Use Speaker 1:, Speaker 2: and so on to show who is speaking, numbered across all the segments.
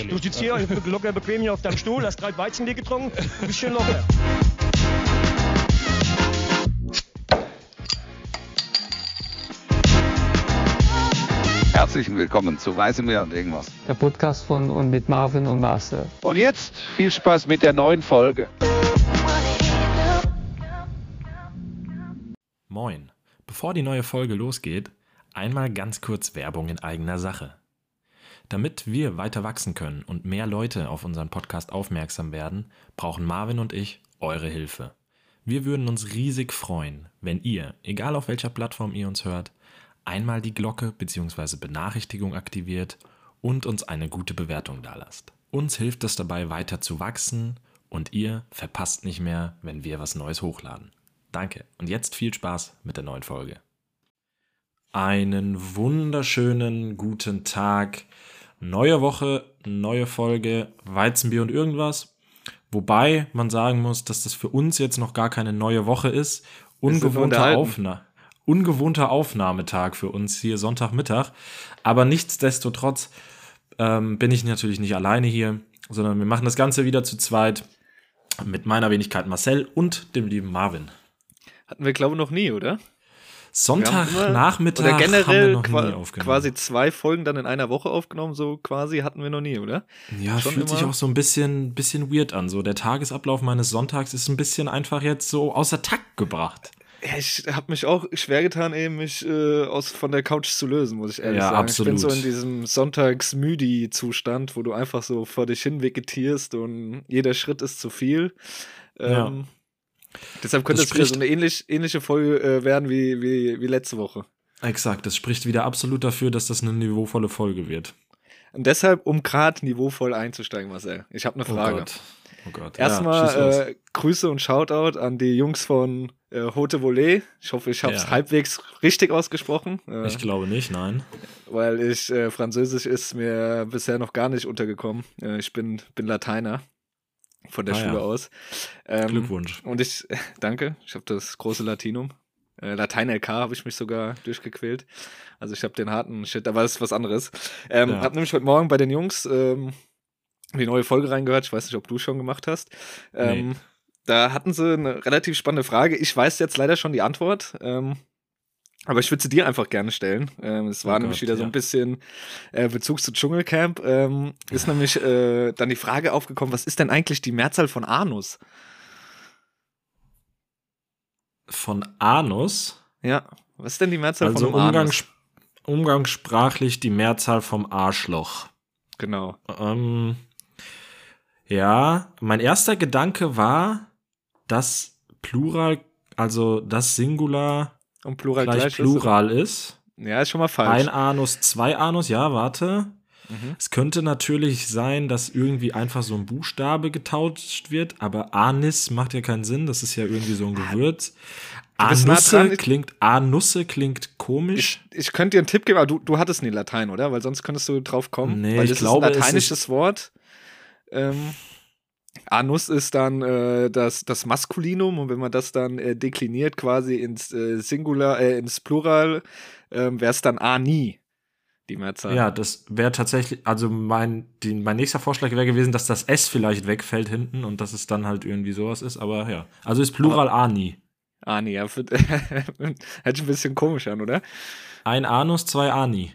Speaker 1: angenehm.
Speaker 2: Du sitzt hier locker bequem hier auf deinem Stuhl, hast drei Weizenbier getrunken, ein bisschen locker.
Speaker 3: Herzlich willkommen zu Weiße Meer und irgendwas.
Speaker 4: Der Podcast von und mit Marvin und Marcel.
Speaker 3: Und jetzt viel Spaß mit der neuen Folge.
Speaker 5: Moin. Bevor die neue Folge losgeht, einmal ganz kurz Werbung in eigener Sache. Damit wir weiter wachsen können und mehr Leute auf unseren Podcast aufmerksam werden, brauchen Marvin und ich eure Hilfe. Wir würden uns riesig freuen, wenn ihr, egal auf welcher Plattform ihr uns hört, einmal die Glocke bzw. Benachrichtigung aktiviert und uns eine gute Bewertung dalasst. Uns hilft es dabei weiter zu wachsen und ihr verpasst nicht mehr, wenn wir was Neues hochladen. Danke und jetzt viel Spaß mit der neuen Folge. Einen wunderschönen guten Tag. Neue Woche, neue Folge, Weizenbier und irgendwas. Wobei man sagen muss, dass das für uns jetzt noch gar keine neue Woche ist. Ungewohnter, Aufna ungewohnter Aufnahmetag für uns hier Sonntagmittag. Aber nichtsdestotrotz ähm, bin ich natürlich nicht alleine hier, sondern wir machen das Ganze wieder zu zweit mit meiner Wenigkeit Marcel und dem lieben Marvin.
Speaker 1: Hatten wir, glaube ich, noch nie, oder?
Speaker 5: Sonntagnachmittag
Speaker 1: oder generell
Speaker 5: haben wir noch
Speaker 1: qua
Speaker 5: nie aufgenommen.
Speaker 1: quasi zwei Folgen dann in einer Woche aufgenommen, so quasi hatten wir noch nie, oder?
Speaker 5: Ja,
Speaker 1: Schon
Speaker 5: fühlt sich auch so ein bisschen, bisschen weird an. So der Tagesablauf meines Sonntags ist ein bisschen einfach jetzt so außer Takt gebracht.
Speaker 1: Ja, ich habe mich auch schwer getan, eben mich äh, aus von der Couch zu lösen, muss ich ehrlich
Speaker 5: Ja,
Speaker 1: sagen. Ich bin
Speaker 5: absolut.
Speaker 1: so in diesem Sonntags-Müdi-Zustand, wo du einfach so vor dich hin vegetierst und jeder Schritt ist zu viel.
Speaker 5: Ja.
Speaker 1: Deshalb könnte
Speaker 5: Das
Speaker 1: es wieder so eine ähnlich, ähnliche Folge äh, werden wie, wie, wie letzte Woche.
Speaker 5: Exakt, das spricht wieder absolut dafür, dass das eine niveauvolle Folge wird.
Speaker 1: Und deshalb, um gerade niveauvoll einzusteigen, Marcel, ich habe eine Frage.
Speaker 5: Oh Gott. Oh Gott. Ja.
Speaker 1: Erstmal äh, Grüße und Shoutout an die Jungs von äh, Haute Volée. Ich hoffe, ich habe es
Speaker 5: Ja.
Speaker 1: halbwegs richtig ausgesprochen, äh,
Speaker 5: ich glaube nicht, nein.
Speaker 1: weil ich äh, Französisch ist mir bisher noch gar nicht untergekommen. Äh, ich bin, bin Lateiner von der
Speaker 5: Ah,
Speaker 1: Schule
Speaker 5: ja.
Speaker 1: aus. Ähm,
Speaker 5: Glückwunsch.
Speaker 1: Und ich, danke, ich habe das große Latinum. Äh, Latein LK habe ich mich sogar durchgequält. Also ich habe den harten Shit, aber das ist was anderes. Ähm,
Speaker 5: Ja.
Speaker 1: Hab nämlich heute Morgen bei den Jungs ähm, die neue Folge reingehört. Ich weiß nicht, ob du schon gemacht hast. Ähm,
Speaker 5: Nee.
Speaker 1: Da hatten sie eine relativ spannende Frage. Ich weiß jetzt leider schon die Antwort. Ähm, aber ich würde sie dir einfach gerne stellen. Ähm, es war
Speaker 5: Oh
Speaker 1: nämlich
Speaker 5: Gott,
Speaker 1: wieder so ein bisschen äh, Bezug zu Dschungelcamp. Ähm, ist nämlich äh, dann die Frage aufgekommen, was ist denn eigentlich die Mehrzahl von Anus?
Speaker 5: Von Anus,
Speaker 1: Ja, was ist denn die Mehrzahl
Speaker 5: also
Speaker 1: von Anus?
Speaker 5: umgangssprachlich die Mehrzahl vom Arschloch.
Speaker 1: Genau.
Speaker 5: Ähm, ja, mein erster Gedanke war, dass Plural, also das Singular
Speaker 1: Und Plural
Speaker 5: gleich,
Speaker 1: gleich,
Speaker 5: Plural ist.
Speaker 1: ist. Ja, ist schon mal falsch.
Speaker 5: Ein Anus, zwei Anus, ja, warte.
Speaker 1: Mhm.
Speaker 5: Es könnte natürlich sein, dass irgendwie einfach so ein Buchstabe getauscht wird, aber Anis macht ja keinen Sinn, das ist ja irgendwie so ein Gewürz.
Speaker 1: Bist nah
Speaker 5: Anusse
Speaker 1: dran.
Speaker 5: klingt, Anusse klingt komisch.
Speaker 1: Ich, ich könnte dir einen Tipp geben, aber du, du hattest nie Latein, oder? Weil sonst könntest du drauf kommen.
Speaker 5: Nee,
Speaker 1: Weil
Speaker 5: ich
Speaker 1: das
Speaker 5: glaube,
Speaker 1: ist
Speaker 5: es
Speaker 1: ein lateinisches Wort. Ähm, Anus ist dann äh, das, das Maskulinum und wenn man das dann äh, dekliniert quasi ins äh, Singular, äh, ins Plural, ähm, wäre es dann Ani, die Mehrzahl.
Speaker 5: Ja, das wäre tatsächlich, also mein, die, mein nächster Vorschlag wäre gewesen, dass das S vielleicht wegfällt hinten und dass es dann halt irgendwie sowas ist, aber ja. Also ist Plural Ani.
Speaker 1: Ani, ja. für- Hört sich ein bisschen komisch an, oder?
Speaker 5: Ein Anus, zwei Ani.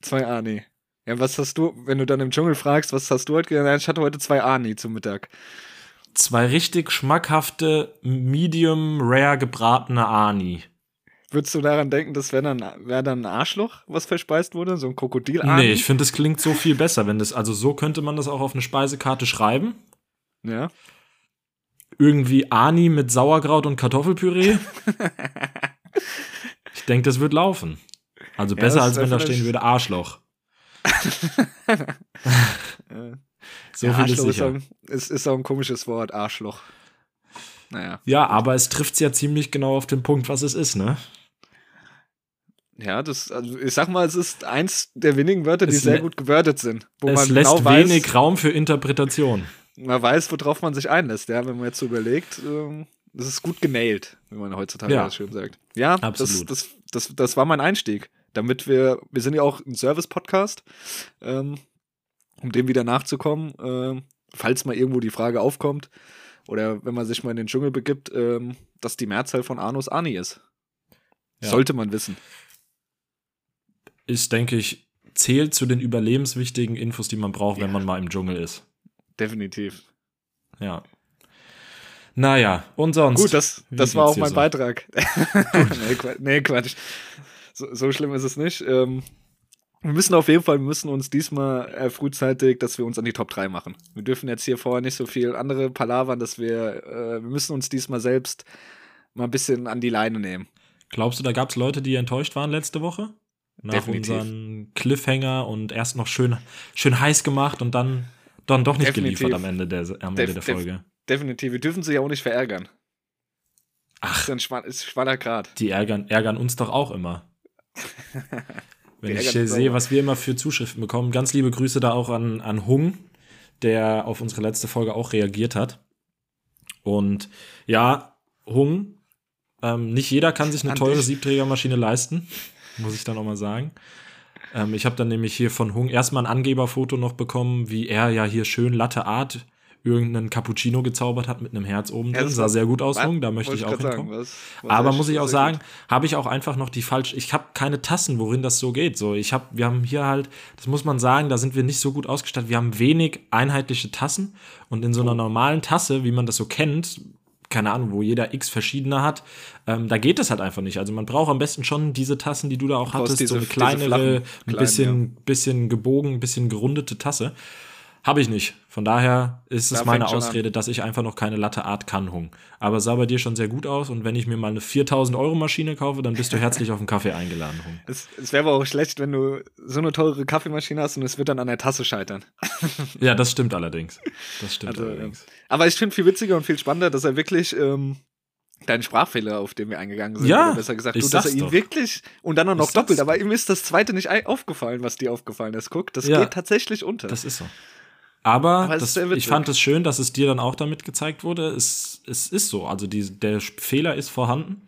Speaker 1: Zwei Ani. Ja, was hast du, wenn du dann im Dschungel fragst, was hast du heute gegessen? Ich hatte heute zwei Ani zum Mittag.
Speaker 5: Zwei richtig schmackhafte, medium rare gebratene Ani.
Speaker 1: Würdest du daran denken, das wäre dann, wär dann ein Arschloch, was verspeist wurde? So ein Krokodil-Ani?
Speaker 5: Nee, ich finde, es klingt so viel besser, wenn das, also so könnte man das auch auf eine Speisekarte schreiben.
Speaker 1: Ja.
Speaker 5: Irgendwie Ani mit Sauerkraut und Kartoffelpüree. ich denke, das wird laufen. Also
Speaker 1: Ja,
Speaker 5: besser,
Speaker 1: das
Speaker 5: als wenn da stehen würde Arschloch. So
Speaker 1: ja,
Speaker 5: viel ist
Speaker 1: Arschloch ist,
Speaker 5: sicher.
Speaker 1: auch, ein- ist, ist auch ein komisches Wort, Arschloch. Naja.
Speaker 5: Ja, aber es trifft ja ziemlich genau auf den Punkt, was es ist, ne?
Speaker 1: Ja, das, also ich sag mal, es ist eins der wenigen Wörter, die
Speaker 5: Es
Speaker 1: sehr
Speaker 5: lä-
Speaker 1: gut gewordet sind. Wo
Speaker 5: es
Speaker 1: man
Speaker 5: lässt
Speaker 1: genau weiß,
Speaker 5: wenig Raum für Interpretation.
Speaker 1: man weiß, worauf man sich einlässt, ja, wenn man jetzt so überlegt. Ähm, das ist gut genailt, wie man heutzutage
Speaker 5: Ja.
Speaker 1: das schön sagt. Ja, das,
Speaker 5: Absolut.
Speaker 1: das, das, das war mein Einstieg. Damit wir, wir sind ja auch ein Service-Podcast. Ähm, um dem wieder nachzukommen, äh, falls mal irgendwo die Frage aufkommt oder wenn man sich mal in den Dschungel begibt, ähm, dass die Mehrzahl von Anus Ani ist.
Speaker 5: Ja.
Speaker 1: Sollte man wissen.
Speaker 5: Ist, denke ich, zählt zu den überlebenswichtigen Infos, die man braucht, wenn man mal im Dschungel ist.
Speaker 1: Definitiv.
Speaker 5: Ja. Naja, und sonst?
Speaker 1: Gut, das, das war auch mein
Speaker 5: so?
Speaker 1: Beitrag. nee, Quatsch. So, so schlimm ist es nicht. Ähm, wir müssen auf jeden Fall, wir müssen uns diesmal äh, frühzeitig, dass wir uns an die Top 3 machen. Wir dürfen jetzt hier vorher nicht so viel andere palavern, dass wir, äh, wir müssen uns diesmal selbst mal ein bisschen an die Leine nehmen.
Speaker 5: Glaubst du, da gab es Leute, die enttäuscht waren letzte Woche? Nach
Speaker 1: Definitiv.
Speaker 5: unseren Cliffhanger und erst noch schön, schön heiß gemacht und dann, dann doch nicht
Speaker 1: Definitiv.
Speaker 5: geliefert am Ende der, am Ende
Speaker 1: Def-
Speaker 5: der
Speaker 1: def-
Speaker 5: Folge.
Speaker 1: Definitiv. Wir dürfen sie ja auch nicht verärgern.
Speaker 5: Ach,
Speaker 1: Das ist ein schmaler Grad.
Speaker 5: die ärgern, ärgern uns doch auch immer. Wenn ich
Speaker 1: uns
Speaker 5: sehe, was wir immer für Zuschriften bekommen. Ganz liebe Grüße da auch an, an Hung, der auf unsere letzte Folge auch reagiert hat. Und ja, Hung, ähm, nicht jeder kann sich eine teure. Siebträgermaschine leisten, muss ich dann auch mal sagen. Ähm, ich habe dann nämlich hier von Hung erstmal ein Angeberfoto noch bekommen, wie er ja hier schön Latte Art irgendeinen Cappuccino gezaubert hat mit einem Herz oben
Speaker 1: Ja,
Speaker 5: drin. Sah sehr gut aus, Hung, da möchte ich auch hinkommen.
Speaker 1: was- was
Speaker 5: Aber muss ich auch sagen, habe ich auch einfach noch die falsche. Ich habe keine Tassen, worin das so geht. So, ich habe, wir haben hier halt, das muss man sagen, da sind wir nicht so gut ausgestattet. Wir haben wenig einheitliche Tassen und in so
Speaker 1: Oh.
Speaker 5: einer normalen Tasse, wie man das so kennt, keine Ahnung, wo jeder X verschiedene hat, ähm, da geht das halt einfach nicht. Also man braucht am besten schon diese Tassen, die du da auch
Speaker 1: brauchst
Speaker 5: hattest,
Speaker 1: diese-
Speaker 5: so eine kleinere,
Speaker 1: flachen,
Speaker 5: ein bisschen, bisschen gebogen, ein bisschen gerundete Tasse. Habe ich nicht. Von daher ist es
Speaker 1: Da
Speaker 5: meine Ausrede, dass ich einfach noch keine Latte Art kann, Hung. Aber es sah bei dir schon sehr gut aus und wenn ich mir mal eine 4000 Euro Maschine kaufe, dann bist du herzlich auf einen Kaffee eingeladen, Hung.
Speaker 1: Es, es wäre aber auch schlecht, wenn du so eine teure Kaffeemaschine hast und es wird dann an der Tasse scheitern.
Speaker 5: Ja, das stimmt allerdings. Das stimmt
Speaker 1: Also,
Speaker 5: allerdings.
Speaker 1: Aber ich finde viel witziger und viel spannender, dass er wirklich ähm, deinen Sprachfehler, auf den wir eingegangen sind,
Speaker 5: Ja,
Speaker 1: oder besser gesagt, du, dass er ihn
Speaker 5: doch.
Speaker 1: wirklich und dann auch noch
Speaker 5: Ich
Speaker 1: doppelt, aber ihm ist das zweite nicht aufgefallen, was dir aufgefallen ist. Guck, das
Speaker 5: Ja.
Speaker 1: geht tatsächlich unter.
Speaker 5: Das ist so. Aber,
Speaker 1: Aber
Speaker 5: das, ich fand es schön, dass es dir dann auch damit gezeigt wurde. Es, es ist so. Also die, der Fehler ist vorhanden.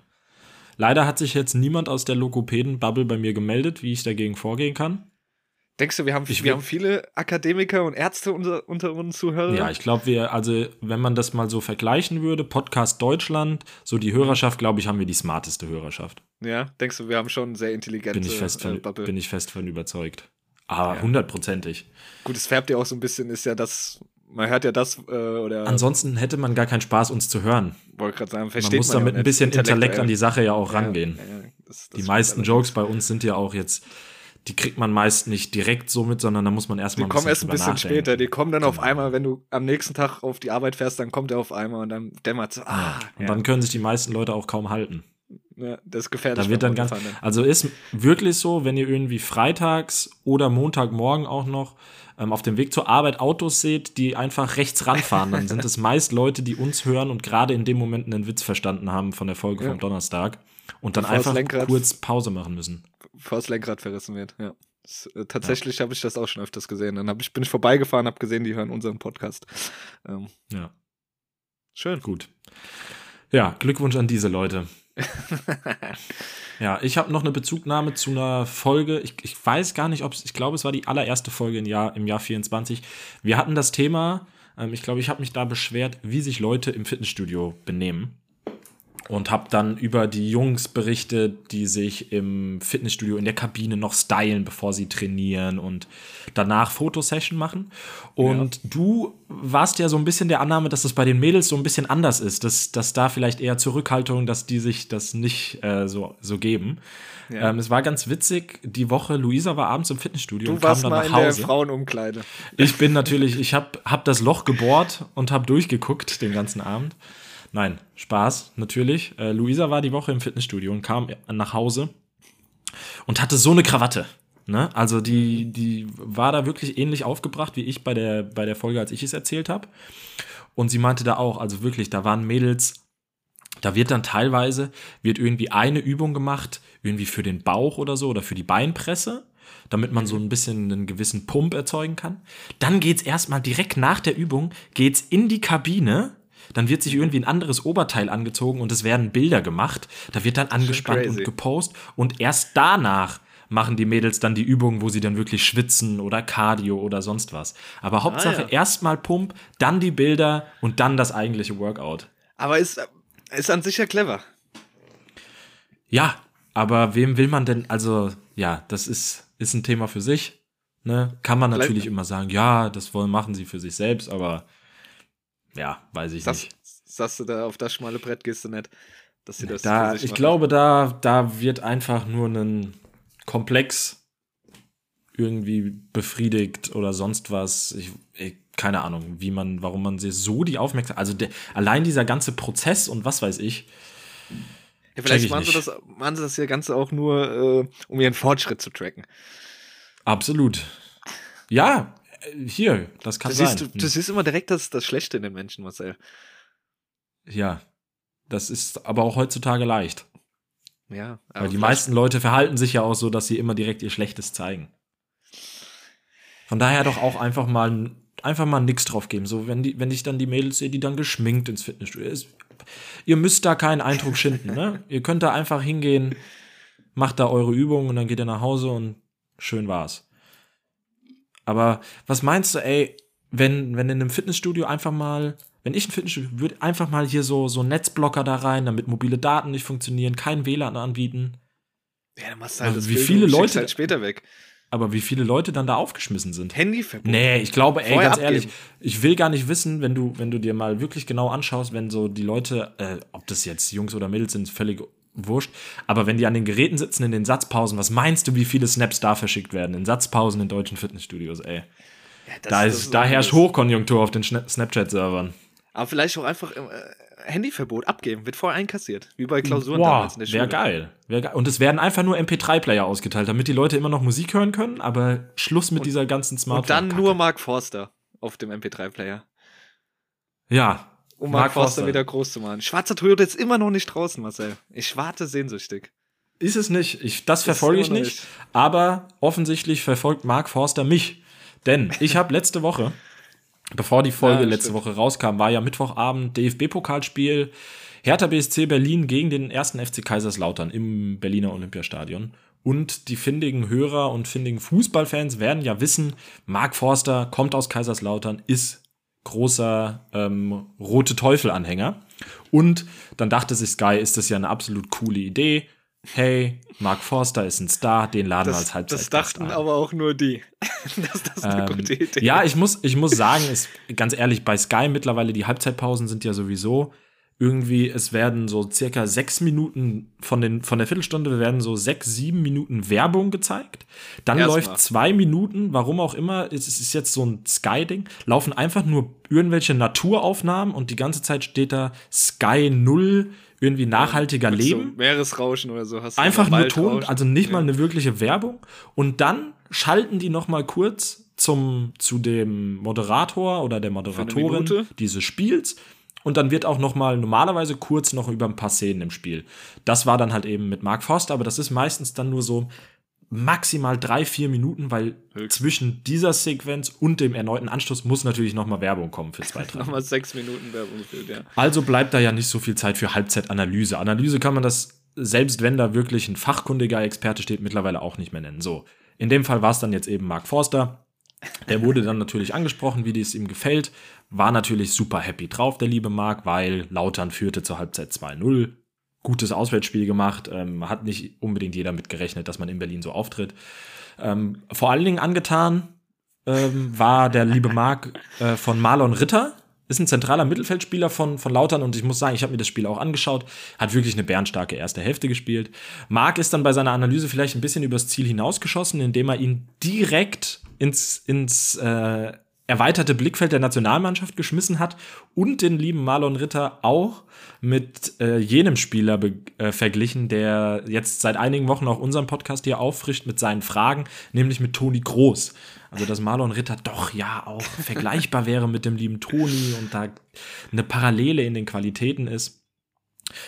Speaker 5: Leider hat sich jetzt niemand aus der Logopäden-Bubble bei mir gemeldet, wie ich dagegen vorgehen kann.
Speaker 1: Denkst du, wir haben,
Speaker 5: Ich
Speaker 1: wir haben viele Akademiker und Ärzte unter, unter uns Zuhörer?
Speaker 5: Ja, ich glaube, wir, also wenn man das mal so vergleichen würde, Podcast Deutschland, so die Hörerschaft, glaube ich, haben wir die smarteste Hörerschaft.
Speaker 1: ja, denkst du, wir haben schon sehr intelligente
Speaker 5: Bin ich fest
Speaker 1: äh,
Speaker 5: von,
Speaker 1: Bubble.
Speaker 5: bin ich fest von überzeugt. Aber
Speaker 1: Ja.
Speaker 5: hundertprozentig.
Speaker 1: Gut, es färbt ja auch so ein bisschen, ist ja das, man hört ja das, äh, oder
Speaker 5: Ansonsten hätte man gar keinen Spaß, uns zu hören.
Speaker 1: wollte gerade sagen,
Speaker 5: Man
Speaker 1: versteht
Speaker 5: muss
Speaker 1: man ja
Speaker 5: damit
Speaker 1: auch
Speaker 5: ein bisschen Intellekt
Speaker 1: intellektuell.
Speaker 5: an die Sache ja auch rangehen.
Speaker 1: Ja, ja, ja, das- das
Speaker 5: Die meisten. Jokes bei uns sind ja auch jetzt, die kriegt man meist nicht direkt so mit, sondern da muss man
Speaker 1: Die
Speaker 5: erstmal
Speaker 1: kommen erst ein bisschen
Speaker 5: nachdenken.
Speaker 1: später. Die kommen dann auf
Speaker 5: Genau.
Speaker 1: einmal, wenn du am nächsten Tag auf die Arbeit fährst, dann kommt er auf einmal und dann dämmert so, ah,
Speaker 5: Und
Speaker 1: ja,
Speaker 5: dann können sich die meisten Leute auch kaum halten.
Speaker 1: Ja, das ist gefährlich.
Speaker 5: Da wird dann ganz,
Speaker 1: Autofahren
Speaker 5: also ist wirklich so, wenn ihr irgendwie freitags oder Montagmorgen auch noch ähm, auf dem Weg zur Arbeit Autos seht, die einfach rechts ranfahren, dann sind es meist Leute, die uns hören und gerade in dem Moment einen Witz verstanden haben von der Folge
Speaker 1: Ja.
Speaker 5: vom Donnerstag und dann
Speaker 1: Bevor
Speaker 5: einfach
Speaker 1: Lenkrad-
Speaker 5: kurz Pause machen müssen.
Speaker 1: bevor das Lenkrad verrissen wird. Ja. Das, äh, tatsächlich habe ich das auch schon öfters gesehen. Dann ich, bin ich vorbeigefahren, habe gesehen, die hören unseren Podcast. Ähm,
Speaker 5: Ja,
Speaker 1: schön.
Speaker 5: gut. Ja, Glückwunsch an diese Leute. Ja, ich habe noch eine Bezugnahme zu einer Folge. Ich, ich weiß gar nicht, ob es, ich glaube, es war die allererste Folge im Jahr, im Jahr 24. Wir hatten das Thema, ähm, ich glaube, ich habe mich da beschwert, wie sich Leute im Fitnessstudio benehmen. Und habe dann über die Jungs berichtet, die sich im Fitnessstudio in der Kabine noch stylen, bevor sie trainieren und danach Fotosession machen. Und du warst ja so ein bisschen der Annahme, dass das bei den Mädels so ein bisschen anders ist, dass, dass da vielleicht eher Zurückhaltung, dass die sich das nicht äh, so, so geben.
Speaker 1: Ja.
Speaker 5: Ähm, es war ganz witzig, die Woche, Luisa war abends im Fitnessstudio
Speaker 1: Du
Speaker 5: und kam
Speaker 1: warst
Speaker 5: dann
Speaker 1: mal
Speaker 5: nach
Speaker 1: in der
Speaker 5: Hause.
Speaker 1: Frauenumkleide.
Speaker 5: Ich bin natürlich, ich habe hab das Loch gebohrt und habe durchgeguckt den ganzen Abend. Nein, Spaß, natürlich. Äh, Luisa war die Woche im Fitnessstudio und kam nach Hause und hatte so eine Krawatte. Ne? Also die, die war da wirklich ähnlich aufgebracht wie ich bei der, bei der Folge, als ich es erzählt habe. Und sie meinte da auch, also wirklich, da waren Mädels, da wird dann teilweise, wird irgendwie eine Übung gemacht, irgendwie für den Bauch oder so oder für die Beinpresse, damit man so ein bisschen einen gewissen Pump erzeugen kann. Dann geht's erstmal direkt nach der Übung, geht's in die Kabine, dann wird sich irgendwie ein anderes Oberteil angezogen und es werden Bilder gemacht. Da wird dann angespannt und gepostet und erst danach machen die Mädels dann die Übungen, wo sie dann wirklich schwitzen oder Cardio oder sonst was. Aber Hauptsache
Speaker 1: ja.
Speaker 5: erstmal Pump, dann die Bilder und dann das eigentliche Workout.
Speaker 1: Aber ist, ist an sich ja clever.
Speaker 5: Ja, aber wem will man denn, also ja, das ist, ist ein Thema für sich. Ne? Kann man natürlich immer sagen, ja, das wollen, machen sie für sich selbst, aber ja, weiß ich
Speaker 1: Das,
Speaker 5: nicht.
Speaker 1: sagst du da auf das schmale Brett gehst du nicht. Dass sie das
Speaker 5: Da, ich
Speaker 1: machen.
Speaker 5: glaube, da, da wird einfach nur ein Komplex irgendwie befriedigt oder sonst was. Ich, ich, keine Ahnung, wie man, warum man sich so die Aufmerksamkeit, also der, allein dieser ganze Prozess und was weiß ich.
Speaker 1: Ja, vielleicht
Speaker 5: ich
Speaker 1: machen sie, das, machen sie das ja Ganze auch nur, äh, um ihren Fortschritt zu tracken.
Speaker 5: Absolut. Ja, hier, das kann
Speaker 1: Du
Speaker 5: sein.
Speaker 1: siehst, du, du siehst immer direkt das, das Schlechte in den Menschen, Marcel.
Speaker 5: Ja, das ist aber auch heutzutage leicht.
Speaker 1: Ja,
Speaker 5: Weil die meisten Leute verhalten sich ja auch so, dass sie immer direkt ihr Schlechtes zeigen. Von daher doch auch einfach mal einfach mal nix drauf geben. So, wenn, die, wenn ich dann die Mädels sehe, die dann geschminkt ins Fitnessstudio ist. Ihr müsst da keinen Eindruck schinden, ne? Ihr könnt da einfach hingehen, macht da eure Übungen und dann geht ihr nach Hause und schön war's. Aber was meinst du, ey, wenn, wenn in einem Fitnessstudio einfach mal, wenn ich ein Fitnessstudio würde, einfach mal hier so, so Netzblocker da rein, damit mobile Daten nicht funktionieren, kein WLAN anbieten.
Speaker 1: Ja, dann machst du halt das
Speaker 5: wie viele Leute-
Speaker 1: halt später weg.
Speaker 5: Aber wie viele Leute dann da aufgeschmissen sind.
Speaker 1: Handyverbot.
Speaker 5: Nee, ich glaube, ey,
Speaker 1: Vorher
Speaker 5: ganz ehrlich,
Speaker 1: abgeben.
Speaker 5: ich will gar nicht wissen, wenn du, wenn du dir mal wirklich genau anschaust, wenn so die Leute, äh, ob das jetzt Jungs oder Mädels sind, völlig wurscht, aber wenn die an den Geräten sitzen in den Satzpausen, was meinst du, wie viele Snaps da verschickt werden? In Satzpausen in deutschen Fitnessstudios, ey.
Speaker 1: Ja, das-
Speaker 5: da,
Speaker 1: das
Speaker 5: ist, da herrscht. Hochkonjunktur auf den Snapchat-Servern.
Speaker 1: Aber vielleicht auch einfach äh, Handyverbot abgeben. Wird vorher einkassiert. Wie bei Klausuren
Speaker 5: Boah,
Speaker 1: damals in der Schule.
Speaker 5: wäre geil. Wär geil. Und es werden einfach nur MP3-Player ausgeteilt, damit die Leute immer noch Musik hören können, aber Schluss mit dieser ganzen Smartphone.
Speaker 1: Und dann nur Mark Forster auf dem MP3-Player.
Speaker 5: Ja.
Speaker 1: Um Mark, Forster, wieder groß zu machen. Schwarzer Toyota ist immer noch nicht draußen, Marcel. Ich warte sehnsüchtig.
Speaker 5: Ist es nicht. Ich, das verfolge ich nicht.
Speaker 1: nicht.
Speaker 5: Aber offensichtlich verfolgt Mark Forster mich. Denn ich habe letzte Woche, bevor die Folge
Speaker 1: Ja,
Speaker 5: letzte
Speaker 1: stimmt.
Speaker 5: Woche rauskam, war ja Mittwochabend DFB-Pokalspiel Hertha BSC Berlin gegen den ersten FC Kaiserslautern im Berliner Olympiastadion. Und die findigen Hörer und findigen Fußballfans werden ja wissen, Mark Forster kommt aus Kaiserslautern, ist großer ähm, rote Teufel-Anhänger. Und dann dachte sich Sky, ist das ja eine absolut coole Idee. Hey, Mark Forster ist ein Star, den laden wir
Speaker 1: Das,
Speaker 5: als
Speaker 1: das
Speaker 5: Halbzeitgast
Speaker 1: dachten aber auch nur die. Dass das eine
Speaker 5: Ähm,
Speaker 1: gute Idee
Speaker 5: ja, ich muss, ich muss sagen, ist, ganz ehrlich, bei Sky mittlerweile die Halbzeitpausen sind ja sowieso irgendwie, es werden so circa sechs Minuten von, den, von der Viertelstunde werden so sechs, sieben Minuten Werbung gezeigt. Dann
Speaker 1: Erstmal.
Speaker 5: läuft zwei Minuten, warum auch immer, es ist jetzt so ein Sky-Ding, laufen einfach nur irgendwelche Naturaufnahmen und die ganze Zeit steht da Sky Null, irgendwie nachhaltiger
Speaker 1: Mit
Speaker 5: Leben.
Speaker 1: So Meeresrauschen oder so hast du
Speaker 5: Einfach nur Ton, also nicht mal
Speaker 1: Ja.
Speaker 5: eine wirkliche Werbung. Und dann schalten die noch mal kurz zum, zu dem Moderator oder der Moderatorin dieses Spiels. Und dann wird auch noch mal normalerweise kurz noch über ein paar Szenen im Spiel. Das war dann halt eben mit Mark Forster, aber das ist meistens dann nur so maximal drei, vier Minuten, weil
Speaker 1: Höchstens.
Speaker 5: zwischen dieser Sequenz und dem erneuten Anschluss muss natürlich noch mal Werbung kommen für zwei, drei
Speaker 1: Nochmal sechs Minuten Werbungsbild, ja.
Speaker 5: also bleibt da ja nicht so viel Zeit für Halbzeitanalyse. Analyse kann man das, selbst wenn da wirklich ein fachkundiger Experte steht, mittlerweile auch nicht mehr nennen. So, in dem Fall war es dann jetzt eben Mark Forster. Der wurde dann natürlich angesprochen, wie es ihm gefällt. War natürlich super happy drauf, der liebe Mark, weil Lautern führte zur Halbzeit 2-0. Gutes Auswärtsspiel gemacht. Ähm, hat nicht unbedingt jeder mit gerechnet, dass man in Berlin so auftritt. Ähm, vor allen Dingen angetan ähm, war der liebe Marc äh, von Marlon Ritter. Ist ein zentraler Mittelfeldspieler von, von Lautern und ich muss sagen, ich habe mir das Spiel auch angeschaut. Hat wirklich eine bärenstarke erste Hälfte gespielt. Marc ist dann bei seiner Analyse vielleicht ein bisschen übers Ziel hinausgeschossen, indem er ihn direkt ins, ins äh, erweiterte Blickfeld der Nationalmannschaft geschmissen hat und den lieben Marlon Ritter auch mit äh, jenem Spieler äh, verglichen, der jetzt seit einigen Wochen auch unseren Podcast hier auffrischt mit seinen Fragen, nämlich mit Toni Groß. Also, dass Marlon Ritter doch ja auch vergleichbar wäre mit dem lieben Toni und da eine Parallele in den Qualitäten ist.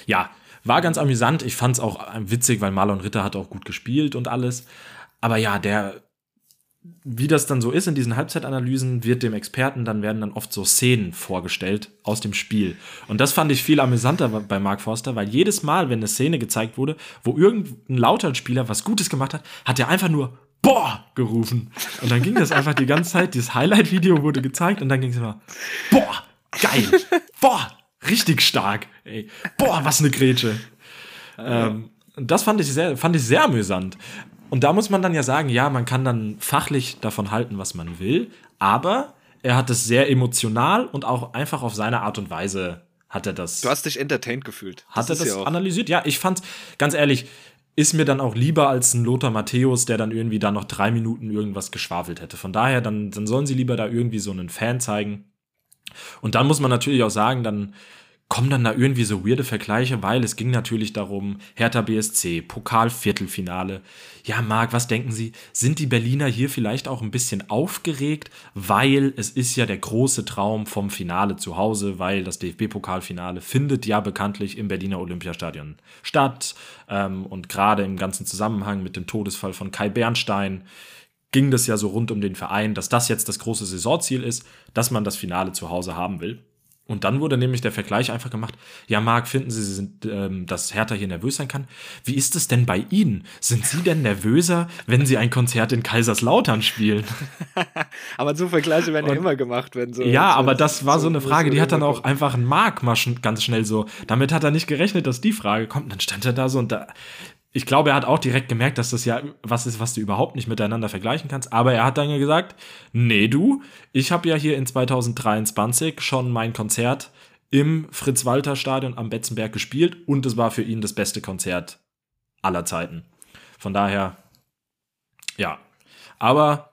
Speaker 5: Ja, war ganz amüsant. Ich fand es auch witzig, weil Marlon Ritter hat auch gut gespielt und alles. Aber ja, der wie das dann so ist in diesen Halbzeitanalysen, wird dem Experten dann werden dann oft so Szenen vorgestellt aus dem Spiel. Und das fand ich viel amüsanter bei Mark Forster, weil jedes Mal, wenn eine Szene gezeigt wurde, wo irgendein Lautern-Spieler was Gutes gemacht hat, hat er einfach nur Boah gerufen. Und dann ging das einfach die ganze Zeit. Dieses Highlight-Video wurde gezeigt und dann ging es immer Boah, geil. Boah, richtig stark. Ey. Boah, was eine Grätsche. Ähm, das fand ich sehr, fand ich sehr amüsant. Und da muss man dann ja sagen, ja, man kann dann fachlich davon halten, was man will, aber er hat es sehr emotional und auch einfach auf seine Art und Weise hat er das.
Speaker 1: Du hast dich entertained gefühlt.
Speaker 5: hat er das analysiert? Ja, ich fand, ganz ehrlich, ist mir dann auch lieber als ein Lothar Matthäus, der dann irgendwie da noch drei Minuten irgendwas geschwafelt hätte. Von daher, dann, dann sollen sie lieber da irgendwie so einen Fan zeigen. Und dann muss man natürlich auch sagen, dann kommen dann da irgendwie so weirde Vergleiche, weil es ging natürlich darum, Hertha BSC, Pokalviertelfinale. Ja, Marc, was denken Sie? Sind die Berliner hier vielleicht auch ein bisschen aufgeregt, weil es ist ja der große Traum vom Finale zu Hause, weil das DFB-Pokalfinale findet ja bekanntlich im Berliner Olympiastadion statt. Ähm, und gerade im ganzen Zusammenhang mit dem Todesfall von Kai Bernstein ging das ja so rund um den Verein, dass das jetzt das große Saisonziel ist, dass man das Finale zu Hause haben will. Und dann wurde nämlich der Vergleich einfach gemacht. Ja, Marc, finden Sie, sind, ähm, dass Hertha hier nervös sein kann? Wie ist es denn bei Ihnen? Sind Sie denn nervöser, wenn Sie ein Konzert in Kaiserslautern spielen?
Speaker 1: aber so Vergleiche werden ja immer gemacht, wenn so.
Speaker 5: Ja,
Speaker 1: so,
Speaker 5: aber das war so eine Frage, die hat dann auch einfach ein Marc mal ganz schnell so. Damit hat er nicht gerechnet, dass die Frage kommt. Und dann stand er da so und da ich glaube, er hat auch direkt gemerkt, dass das ja was ist, was du überhaupt nicht miteinander vergleichen kannst. Aber er hat dann ja gesagt, nee du, ich habe ja hier in 2023 schon mein Konzert im Fritz-Walter-Stadion am Betzenberg gespielt und es war für ihn das beste Konzert aller Zeiten. Von daher, ja. Aber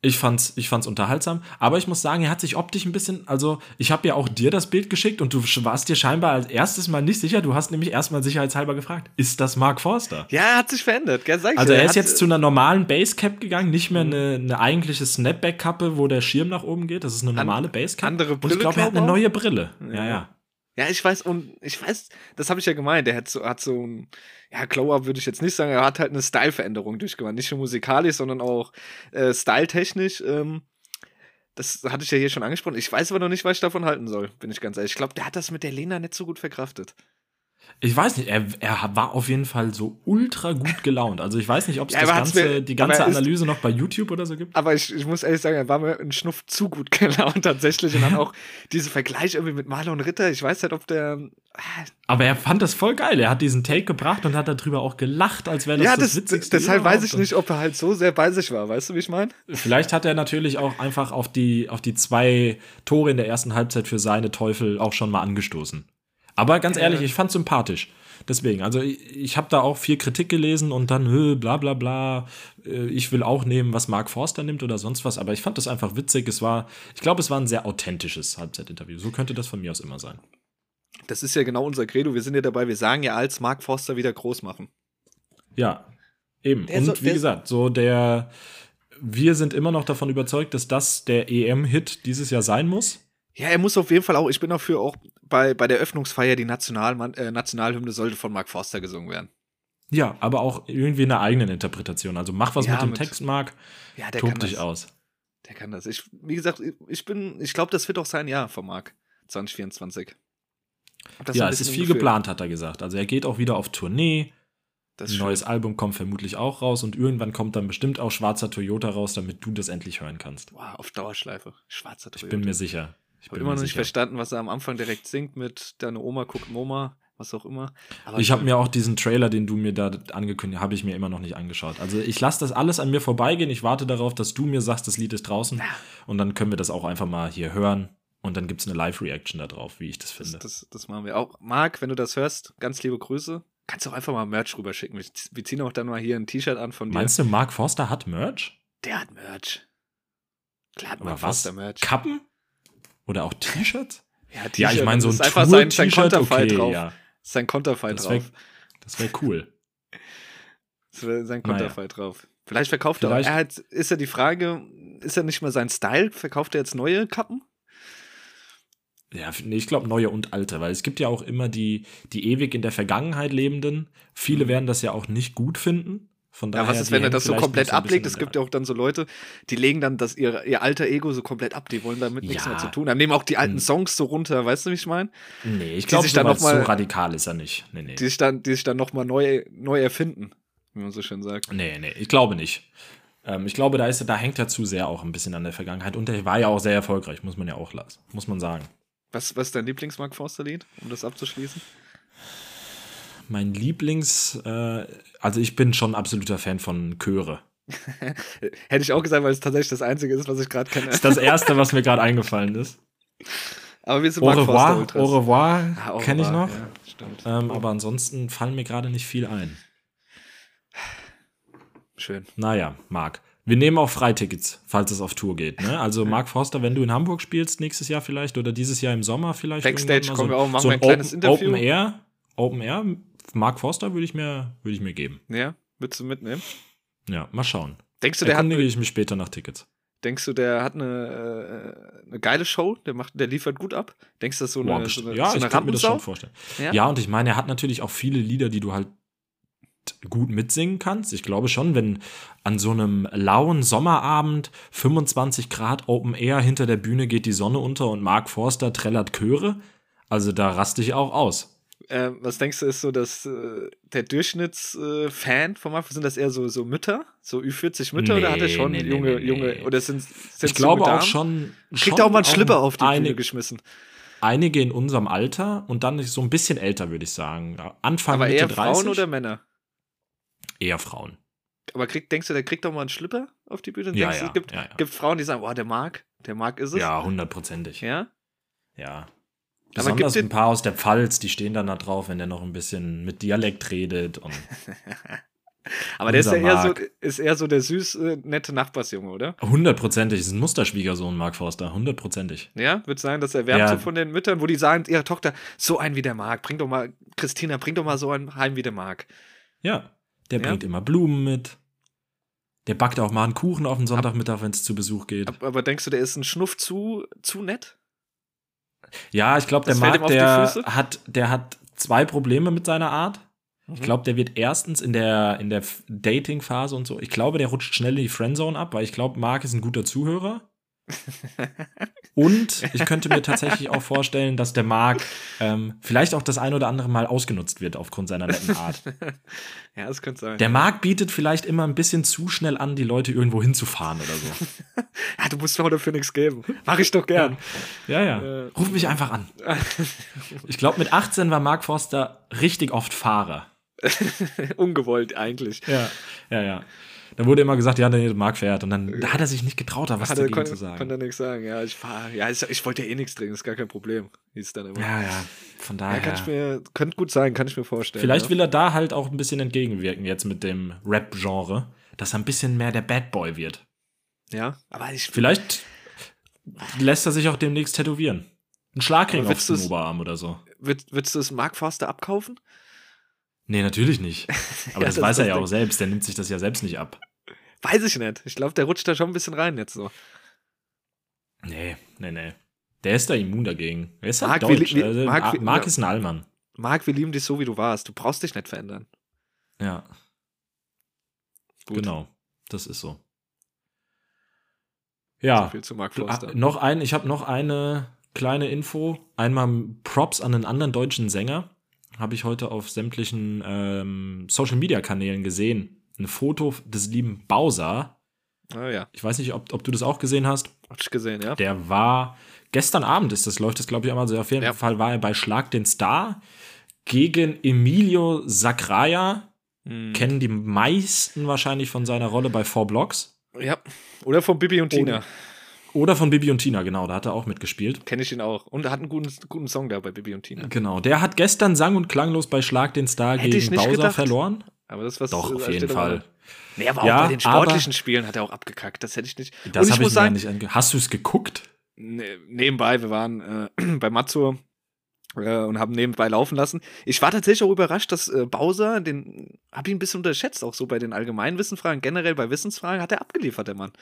Speaker 5: ich fand's, ich fand's unterhaltsam, aber ich muss sagen, er hat sich optisch ein bisschen, also ich habe ja auch dir das Bild geschickt und du warst dir scheinbar als erstes Mal nicht sicher. Du hast nämlich erstmal sicherheitshalber gefragt, ist das Mark Forster?
Speaker 1: Ja, er hat sich verändert, gell, sag ich
Speaker 5: Also er,
Speaker 1: er
Speaker 5: ist jetzt zu einer normalen Basecap gegangen, nicht mehr eine, eine eigentliche Snapback-Kappe, wo der Schirm nach oben geht. Das ist eine normale Basecap.
Speaker 1: Andere
Speaker 5: Brille. Und ich glaube, er hat eine neue Brille. Ja, ja.
Speaker 1: Ja, ich weiß, und ich weiß, das habe ich ja gemeint, der hat so, hat so ein, ja, Glow-Up würde ich jetzt nicht sagen, er hat halt eine Style-Veränderung durchgemacht. Nicht nur musikalisch, sondern auch äh, styletechnisch. Ähm, das hatte ich ja hier schon angesprochen. Ich weiß aber noch nicht, was ich davon halten soll, bin ich ganz ehrlich. Ich glaube, der hat das mit der Lena nicht so gut verkraftet.
Speaker 5: Ich weiß nicht, er, er war auf jeden Fall so ultra gut gelaunt. Also ich weiß nicht, ob es ja, ganze, die ganze Analyse noch bei YouTube oder so gibt.
Speaker 1: Aber ich, ich muss ehrlich sagen, er war mir ein Schnuff zu gut gelaunt tatsächlich. Und dann auch diese Vergleich irgendwie mit Marlon Ritter. Ich weiß nicht, ob der.
Speaker 5: Ah. Aber er fand das voll geil. Er hat diesen Take gebracht und hat darüber auch gelacht, als wäre das, ja, das, das Witzigste.
Speaker 1: Deshalb weiß ich nicht, ob er halt so sehr bei sich war. Weißt du, wie ich meine?
Speaker 5: Vielleicht hat er natürlich auch einfach auf die, auf die zwei Tore in der ersten Halbzeit für seine Teufel auch schon mal angestoßen. Aber ganz ehrlich, ich fand sympathisch. Deswegen, also ich, ich habe da auch viel Kritik gelesen und dann, hö, bla bla bla, äh, ich will auch nehmen, was Mark Forster nimmt oder sonst was, aber ich fand das einfach witzig. Es war, ich glaube, es war ein sehr authentisches Halbzeitinterview. So könnte das von mir aus immer sein.
Speaker 1: Das ist ja genau unser Credo. Wir sind ja dabei, wir sagen ja als Mark Forster wieder groß machen.
Speaker 5: Ja, eben. Der und so, wie gesagt, so der, wir sind immer noch davon überzeugt, dass das der EM-Hit dieses Jahr sein muss.
Speaker 1: Ja, er muss auf jeden Fall auch, ich bin dafür auch bei, bei der Öffnungsfeier, die National, äh, Nationalhymne sollte von Mark Forster gesungen werden.
Speaker 5: Ja, aber auch irgendwie in einer eigenen Interpretation. Also mach was ja, mit dem mit, Text, Mark. Ja, der Tob kann dich das. aus.
Speaker 1: Der kann das. Ich, wie gesagt, ich bin, ich glaube, das wird auch sein Jahr von Mark 2024.
Speaker 5: Ja, es ist viel gefühlt. geplant, hat er gesagt. Also er geht auch wieder auf Tournee. Das ein neues Album kommt vermutlich auch raus und irgendwann kommt dann bestimmt auch Schwarzer Toyota raus, damit du das endlich hören kannst.
Speaker 1: Wow, auf Dauerschleife. Schwarzer
Speaker 5: Toyota. Ich bin mir sicher.
Speaker 1: Ich habe immer noch nicht verstanden, was er am Anfang direkt singt mit Deine Oma guckt Moma, was auch immer.
Speaker 5: Aber ich habe mir auch diesen Trailer, den du mir da angekündigt hast, habe ich mir immer noch nicht angeschaut. Also ich lasse das alles an mir vorbeigehen. Ich warte darauf, dass du mir sagst, das Lied ist draußen. Und dann können wir das auch einfach mal hier hören. Und dann gibt es eine Live-Reaction darauf, wie ich das finde.
Speaker 1: Das, das, das, machen wir auch. Marc, wenn du das hörst, ganz liebe Grüße. Kannst du auch einfach mal Merch rüberschicken. Wir ziehen auch dann mal hier ein T-Shirt an von dir.
Speaker 5: Meinst du, Marc Forster hat Merch?
Speaker 1: Der hat Merch.
Speaker 5: Klar hat Marc Forster Merch. Kappen? Oder auch T-Shirts?
Speaker 1: Ja, ja, ich meine, so ein ist einfach sein, sein Konterfei okay, drauf. Ja. Sein Konterfei das wär, drauf.
Speaker 5: Das wäre cool.
Speaker 1: das wäre sein Konterfei naja. drauf. Vielleicht verkauft Vielleicht. er. er hat, ist ja die Frage, ist er nicht mehr sein Style? Verkauft er jetzt neue Kappen?
Speaker 5: Ja, nee, ich glaube neue und alte, weil es gibt ja auch immer die, die ewig in der Vergangenheit lebenden. Viele mhm. werden das ja auch nicht gut finden. Von
Speaker 1: Ja,
Speaker 5: daher,
Speaker 1: was ist, wenn er das so komplett ablegt? Es gibt ja auch dann so Leute, die legen dann das ihr, ihr alter Ego so komplett ab. Die wollen damit nichts
Speaker 5: Ja.
Speaker 1: mehr zu tun haben. Nehmen auch die alten
Speaker 5: Hm.
Speaker 1: Songs so runter, weißt du, wie ich meine?
Speaker 5: Nee, ich glaube, so, radikal ist er nicht. Nee, nee.
Speaker 1: Die sich dann, die sich dann nochmal neu, neu erfinden, wie man so schön sagt.
Speaker 5: Nee, nee, ich glaube nicht. Ähm, ich glaube, da, ist, da hängt er zu sehr auch ein bisschen an der Vergangenheit. Und er war ja auch sehr erfolgreich, muss man ja auch lassen. Muss man sagen.
Speaker 1: Was, was ist dein Lieblings-Mark Forster-Lied, um das abzuschließen?
Speaker 5: Mein Lieblings, äh, also ich bin schon absoluter Fan von Chöre.
Speaker 1: Hätte ich auch gesagt, weil es tatsächlich das Einzige ist, was ich gerade kenne.
Speaker 5: Das ist das Erste, was mir gerade eingefallen ist.
Speaker 1: Aber wir sind
Speaker 5: Au revoir, au revoir,
Speaker 1: Ah,
Speaker 5: kenne ich noch.
Speaker 1: Ja.
Speaker 5: Ähm, aber ansonsten fallen mir gerade nicht viel ein.
Speaker 1: Schön.
Speaker 5: Naja, Marc. Wir nehmen auch Freitickets, falls es auf Tour geht. Ne? Also Marc Forster, wenn du in Hamburg spielst nächstes Jahr vielleicht oder dieses Jahr im Sommer vielleicht.
Speaker 1: Backstage
Speaker 5: mal
Speaker 1: kommen wir auch, machen
Speaker 5: so
Speaker 1: wir
Speaker 5: ein
Speaker 1: ein kleines
Speaker 5: Open,
Speaker 1: Interview.
Speaker 5: Open Air, Open Air, Marc Forster würde ich mir, würde ich mir geben.
Speaker 1: Ja, würdest du mitnehmen?
Speaker 5: Ja, mal schauen.
Speaker 1: Denkst du, der hat,
Speaker 5: Erkundige ich mich später nach Tickets.
Speaker 1: denkst du, der hat eine, äh, eine geile Show? Der, macht, der liefert gut ab? Denkst du, das ist so
Speaker 5: Boah,
Speaker 1: eine,
Speaker 5: best-
Speaker 1: so eine,
Speaker 5: ja,
Speaker 1: so
Speaker 5: ich
Speaker 1: eine
Speaker 5: kann mir das schon vorstellen.
Speaker 1: Ja?
Speaker 5: Ja? und ich meine, er hat natürlich auch viele Lieder, die du halt gut mitsingen kannst. Ich glaube schon, wenn an so einem lauen Sommerabend 25 Grad Open Air hinter der Bühne geht die Sonne unter und Mark Forster trällert Chöre, also da raste ich auch aus.
Speaker 1: Äh, was denkst du, ist so, dass äh, der Durchschnittsfan äh, vom Markt, sind das eher so, so Mütter? So Ü40 Mütter oder hat er
Speaker 5: Nee,
Speaker 1: schon
Speaker 5: nee, nee,
Speaker 1: junge,
Speaker 5: nee,
Speaker 1: junge,
Speaker 5: nee.
Speaker 1: oder sind, sind
Speaker 5: Ich glaube auch schon.
Speaker 1: Kriegt
Speaker 5: schon
Speaker 1: auch mal einen Schlipper auf die Bühne geschmissen.
Speaker 5: Einige in unserem Alter und dann so ein bisschen älter, würde ich sagen. Anfang
Speaker 1: Aber
Speaker 5: Mitte
Speaker 1: eher
Speaker 5: 30.
Speaker 1: Frauen oder Männer?
Speaker 5: Eher Frauen.
Speaker 1: Aber krieg, denkst du, der kriegt doch mal einen Schlipper auf die Bühne?
Speaker 5: Ja,
Speaker 1: denkst du,
Speaker 5: ja,
Speaker 1: es gibt,
Speaker 5: ja, ja.
Speaker 1: gibt Frauen, die sagen, boah, der mag, der mag ist es.
Speaker 5: Ja, hundertprozentig.
Speaker 1: Ja?
Speaker 5: Ja.
Speaker 1: Aber
Speaker 5: Besonders ein paar aus der Pfalz, die stehen dann da drauf, wenn der noch ein bisschen mit Dialekt redet.
Speaker 1: Aber der ist ja eher so, ist eher so der süß, äh, nette Nachbarsjunge, oder?
Speaker 5: hundertprozentig, ist ein Musterschwiegersohn, Mark Forster. Hundertprozentig.
Speaker 1: Ja, wird sein, dass er wärmt
Speaker 5: Ja.
Speaker 1: so von den Müttern, wo die sagen, ihre Tochter, so einen wie der Marc, bring doch mal, Christina, bring doch mal so einen heim wie der Marc.
Speaker 5: Ja. Der
Speaker 1: Ja?
Speaker 5: bringt immer Blumen mit. Der backt auch mal einen Kuchen auf den Sonntagmittag, wenn es zu Besuch geht.
Speaker 1: Ab- Aber denkst du, der ist ein Schnuff zu, zu nett?
Speaker 5: Ja, ich glaube, der Marc, der hat, der hat zwei Probleme mit seiner Art.
Speaker 1: Mhm.
Speaker 5: Ich glaube, der wird erstens in der, in der Dating-Phase und so, ich glaube, der rutscht schnell in die Friendzone ab, weil ich glaube, Marc ist ein guter Zuhörer. Und ich könnte mir tatsächlich auch vorstellen, dass der Marc ähm, vielleicht auch das ein oder andere Mal ausgenutzt wird aufgrund seiner netten Art.
Speaker 1: ja, das könnte sein.
Speaker 5: Der Marc bietet vielleicht immer ein bisschen zu schnell an, die Leute irgendwo hinzufahren oder so.
Speaker 1: ja, du musst mir dafür nichts geben. Mach ich doch gern.
Speaker 5: Ja, ja.
Speaker 1: Äh.
Speaker 5: Ruf mich einfach an. Ich glaube, mit 18 war Marc Forster richtig oft Fahrer.
Speaker 1: Ungewollt eigentlich.
Speaker 5: Ja, ja, ja. Da wurde immer gesagt, ja, der Marc fährt. Und dann da hat er sich nicht getraut, da was
Speaker 1: Hat er,
Speaker 5: dagegen
Speaker 1: kon,
Speaker 5: zu sagen.
Speaker 1: konnte er nichts sagen. Ja, ich fahr, ja, ich, ich wollte ja eh nichts trinken, ist gar kein Problem. Hieß dann immer.
Speaker 5: ja, ja. Von
Speaker 1: Ja,
Speaker 5: daher.
Speaker 1: kann ich mir, könnte gut sein, kann ich mir vorstellen.
Speaker 5: Vielleicht
Speaker 1: ja.
Speaker 5: will er da halt auch ein bisschen entgegenwirken jetzt mit dem Rap-Genre, dass er ein bisschen mehr der Bad Boy wird.
Speaker 1: Ja, aber ich
Speaker 5: Vielleicht lässt er sich auch demnächst tätowieren. Ein Schlagring auf dem Oberarm oder so.
Speaker 1: Würd, würdest du das Mark Forster abkaufen?
Speaker 5: Nee, natürlich nicht. Aber
Speaker 1: Ja,
Speaker 5: das,
Speaker 1: das
Speaker 5: weiß er ja auch selbst. Der nimmt sich das ja selbst nicht ab.
Speaker 1: Weiß ich nicht. Ich glaube, der rutscht da schon ein bisschen rein jetzt so.
Speaker 5: Nee, nee, nee. Der ist da immun dagegen. Er ist halt
Speaker 1: Marc,
Speaker 5: deutsch. also,
Speaker 1: Marc,
Speaker 5: Marc, ist ein Allmann.
Speaker 1: Marc, wir lieben dich so, wie du warst. Du brauchst dich nicht verändern.
Speaker 5: Ja,
Speaker 1: Gut.
Speaker 5: genau. Das ist so.
Speaker 1: So
Speaker 5: Ja,
Speaker 1: Mark
Speaker 5: Ah, noch ein, ich habe noch eine kleine Info. Einmal Props an einen anderen deutschen Sänger. Habe ich heute auf sämtlichen ähm, Social Media Kanälen gesehen. Ein Foto des lieben Bowser.
Speaker 1: Ah ja,
Speaker 5: Ich weiß nicht, ob, ob du das auch gesehen hast.
Speaker 1: hab ich gesehen, ja.
Speaker 5: Der war gestern Abend ist das, läuft das, glaube ich, einmal so. Auf jeden
Speaker 1: Ja.
Speaker 5: Fall war er bei Schlag den Star gegen Emilio Sacraia.
Speaker 1: Hm.
Speaker 5: Kennen die meisten wahrscheinlich von seiner Rolle bei Four Blocks.
Speaker 1: Ja. Oder von Bibi und Tina.
Speaker 5: Oder von Bibi und Tina, genau, da hat er auch mitgespielt.
Speaker 1: Kenne ich ihn auch. Und er hat einen guten, guten Song da bei Bibi und Tina.
Speaker 5: Genau, der hat gestern sang- und klanglos bei Schlag den Star
Speaker 1: Hätte ich
Speaker 5: gegen Bowser
Speaker 1: gedacht.
Speaker 5: verloren.
Speaker 1: Aber das was
Speaker 5: Doch,
Speaker 1: äh,
Speaker 5: auf jeden Fall.
Speaker 1: Nee, aber auch
Speaker 5: Ja,
Speaker 1: bei den sportlichen Spielen hat er auch abgekackt. Das hätte ich nicht.
Speaker 5: Das
Speaker 1: ich
Speaker 5: habe ich
Speaker 1: sagen,
Speaker 5: nicht ange Hast du es geguckt?
Speaker 1: ne, nebenbei, wir waren äh, bei Matzo äh, und haben nebenbei laufen lassen. Ich war tatsächlich auch überrascht, dass äh, Bowser, den habe ich ein bisschen unterschätzt, auch so bei den Allgemeinwissenfragen, generell bei Wissensfragen, hat er abgeliefert, der Mann.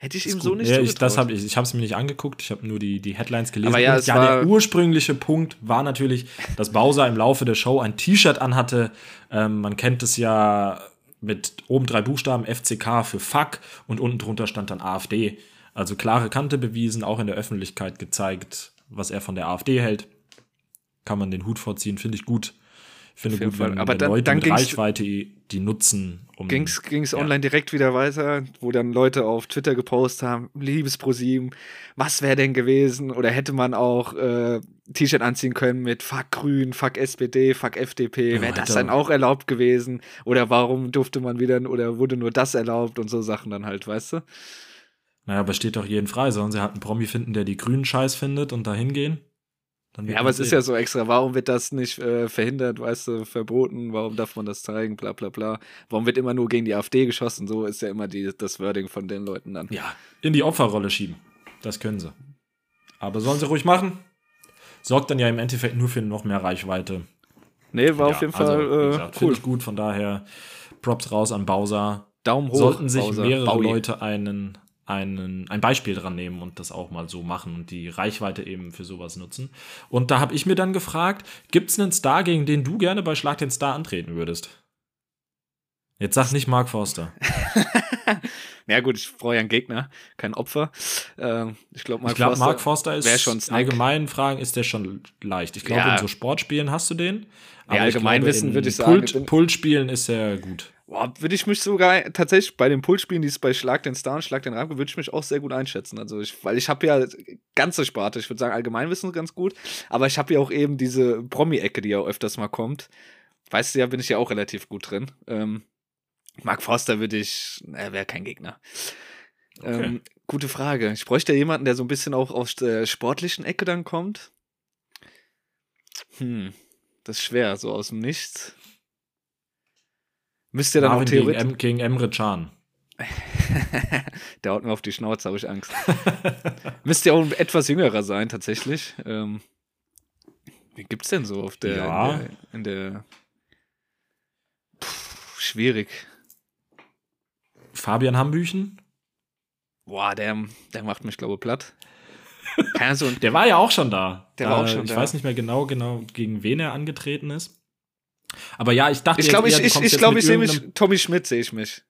Speaker 1: Hätte ich ihm so nicht
Speaker 5: ja, ich, das hab ich ich habe es mir nicht angeguckt, ich habe nur die, die Headlines gelesen.
Speaker 1: Aber ja, es
Speaker 5: ja
Speaker 1: war-
Speaker 5: der ursprüngliche Punkt war natürlich, dass Bowser im Laufe der Show ein T-Shirt anhatte. Ähm, man kennt es ja mit oben drei Buchstaben FCK für Fuck und unten drunter stand dann AfD. Also klare Kante bewiesen, auch in der Öffentlichkeit gezeigt, was er von der AfD hält. Kann man den Hut vorziehen, finde ich gut. Finde gut, wenn,
Speaker 1: Aber
Speaker 5: wenn
Speaker 1: dann-
Speaker 5: Leute
Speaker 1: dann
Speaker 5: mit Reichweite die nutzen, um
Speaker 1: Ging's, ging's
Speaker 5: Ja.
Speaker 1: online direkt wieder weiter, wo dann Leute auf Twitter gepostet haben, liebes ProSieben, was wäre denn gewesen? Oder hätte man auch äh, T-Shirt anziehen können mit Fuck Grün, Fuck SPD, Fuck FDP?
Speaker 5: Ja,
Speaker 1: wäre das dann auch erlaubt gewesen? Oder warum durfte man wieder, oder wurde nur das erlaubt und so Sachen dann halt, weißt du?
Speaker 5: Naja, aber steht doch jeden frei. Sollen sie halt einen Promi finden, der die Grünen scheiß findet und da hingehen?
Speaker 1: Ja, aber es ist ja so extra. Warum wird das nicht äh, verhindert, weißt du, verboten? Warum darf man das zeigen? Bla bla bla. Warum wird immer nur gegen die AfD geschossen? So ist ja immer die, das Wording von den Leuten dann.
Speaker 5: Ja, in die Opferrolle schieben. Das können sie. Aber sollen sie ruhig machen? Sorgt dann ja im Endeffekt nur für noch mehr Reichweite.
Speaker 1: Nee, war
Speaker 5: Ja,
Speaker 1: auf jeden
Speaker 5: also,
Speaker 1: Fall äh,
Speaker 5: gesagt,
Speaker 1: cool.
Speaker 5: Ich gut, von daher Props raus an Bowser.
Speaker 1: Daumen hoch.
Speaker 5: Sollten sich
Speaker 1: Bowser.
Speaker 5: mehrere
Speaker 1: Bowie.
Speaker 5: Leute einen, einen, ein Beispiel dran nehmen und das auch mal so machen und die Reichweite eben für sowas nutzen. Und da habe ich mir dann gefragt, gibt es einen Star, gegen den du gerne bei Schlag den Star antreten würdest? Jetzt sag nicht Mark Forster.
Speaker 1: Ja, gut, ich brauche ja einen Gegner, kein Opfer. Ähm, ich glaube, Mark
Speaker 5: ich glaube,
Speaker 1: Forster.
Speaker 5: Mark Forster ist
Speaker 1: schon Snack.
Speaker 5: allgemeinen Fragen ist der schon leicht. Ich glaube,
Speaker 1: Ja.
Speaker 5: in so Sportspielen hast du den.
Speaker 1: Ja,
Speaker 5: ich
Speaker 1: Allgemeinwissen würde ich sagen,
Speaker 5: Pult, Pultspielen ist er gut.
Speaker 1: Boah, würde ich mich sogar tatsächlich bei den Pulsspielen, die es bei Schlag den Star und Schlag den Ramke, würde ich mich auch sehr gut einschätzen. Also ich, weil ich habe ja ganze Sparte, ich würde sagen Allgemeinwissen ganz gut, aber ich habe ja auch eben diese Promi-Ecke, die ja öfters mal kommt. Weißt du ja, bin ich ja auch relativ gut drin. Ähm, Mark Forster würde ich, er wäre kein Gegner.
Speaker 5: Okay.
Speaker 1: Ähm, gute Frage. Ich bräuchte ja jemanden, der so ein bisschen auch aus der sportlichen Ecke dann kommt. Hm, das ist schwer, so aus dem Nichts. Müsste ja dann auch
Speaker 5: Marvin gegen,
Speaker 1: theoretisch.
Speaker 5: em, gegen Emre Can.
Speaker 1: Der haut mir auf die Schnauze, habe ich Angst. Müsste ja auch ein etwas jüngerer sein, tatsächlich. Ähm, wie gibt's denn so auf der.
Speaker 5: Ja.
Speaker 1: In der, in der Puh, schwierig.
Speaker 5: Fabian Hambüchen.
Speaker 1: Boah, der, der macht mich, glaube ich, platt. Keine so ein,
Speaker 5: Der war ja auch schon da.
Speaker 1: Der war auch schon
Speaker 5: ich
Speaker 1: da.
Speaker 5: weiß nicht mehr genau, genau, gegen wen er angetreten ist. Aber ja, ich dachte
Speaker 1: ich glaube, ich, ich, ich,
Speaker 5: mit
Speaker 1: ich sehe mich, Tommy Schmidt sehe ich mich.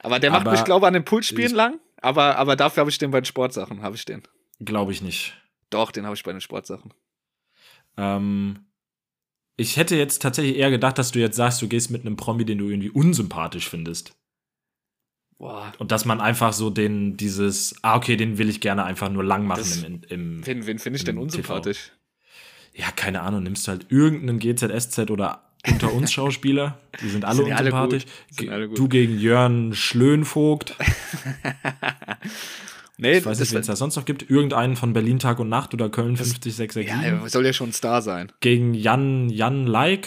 Speaker 1: Aber der macht
Speaker 5: Aber
Speaker 1: mich, glaube ich, an den Pulsspielen lang. Aber, aber dafür habe ich den bei den Sportsachen, habe ich den.
Speaker 5: Glaube ich nicht.
Speaker 1: Doch, den habe ich bei den Sportsachen.
Speaker 5: Ähm, ich hätte jetzt tatsächlich eher gedacht, dass du jetzt sagst, du gehst mit einem Promi, den du irgendwie unsympathisch findest.
Speaker 1: Boah,
Speaker 5: Und dass man einfach so den, dieses, ah, okay, den will ich gerne einfach nur lang machen
Speaker 1: Das-
Speaker 5: im, im,
Speaker 1: wen, wen finde ich denn unsympathisch?
Speaker 5: Ja, keine Ahnung, nimmst du halt irgendeinen GZSZ oder unter uns Schauspieler, die sind alle
Speaker 1: Sind alle
Speaker 5: unsympathisch.
Speaker 1: alle gut.
Speaker 5: Du gegen Jörn Schlönvogt.
Speaker 1: nee,
Speaker 5: Ich weiß nicht, wen es da sonst noch gibt. Irgendeinen von Berlin Tag und Nacht oder Köln 50667.
Speaker 1: Ja, er soll ja schon ein Star sein.
Speaker 5: Gegen Jan, Jan Like.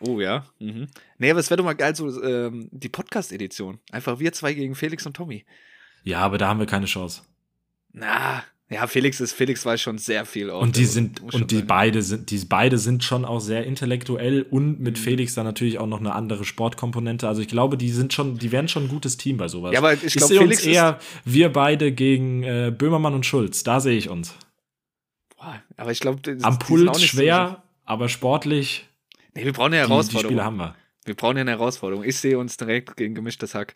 Speaker 1: Oh ja. Mhm. Nee, aber es wäre doch mal geil, so ähm, die Podcast-Edition. Einfach wir zwei gegen Felix und Tommy.
Speaker 5: Ja, aber da haben wir keine Chance.
Speaker 1: Na, ja, Felix ist, Felix weiß schon sehr viel auch.
Speaker 5: Und die
Speaker 1: Der
Speaker 5: sind, und die
Speaker 1: sagen.
Speaker 5: beide sind, die beide sind schon auch sehr intellektuell und mit
Speaker 1: Mhm.
Speaker 5: Felix dann natürlich auch noch eine andere Sportkomponente. Also ich glaube, die sind schon, die wären schon ein gutes Team bei sowas.
Speaker 1: Ja, aber ich glaub,
Speaker 5: sehe uns
Speaker 1: Felix ist-
Speaker 5: eher wir beide gegen äh, Böhmermann und Schulz. Da sehe ich uns.
Speaker 1: Boah, aber ich glaube,
Speaker 5: Am Puls schwer, aber sportlich.
Speaker 1: So, nee, wir brauchen eine
Speaker 5: Die, die
Speaker 1: Herausforderung.
Speaker 5: Spiele haben wir.
Speaker 1: wir brauchen ja eine Herausforderung. Ich sehe uns direkt gegen gemischtes Hack.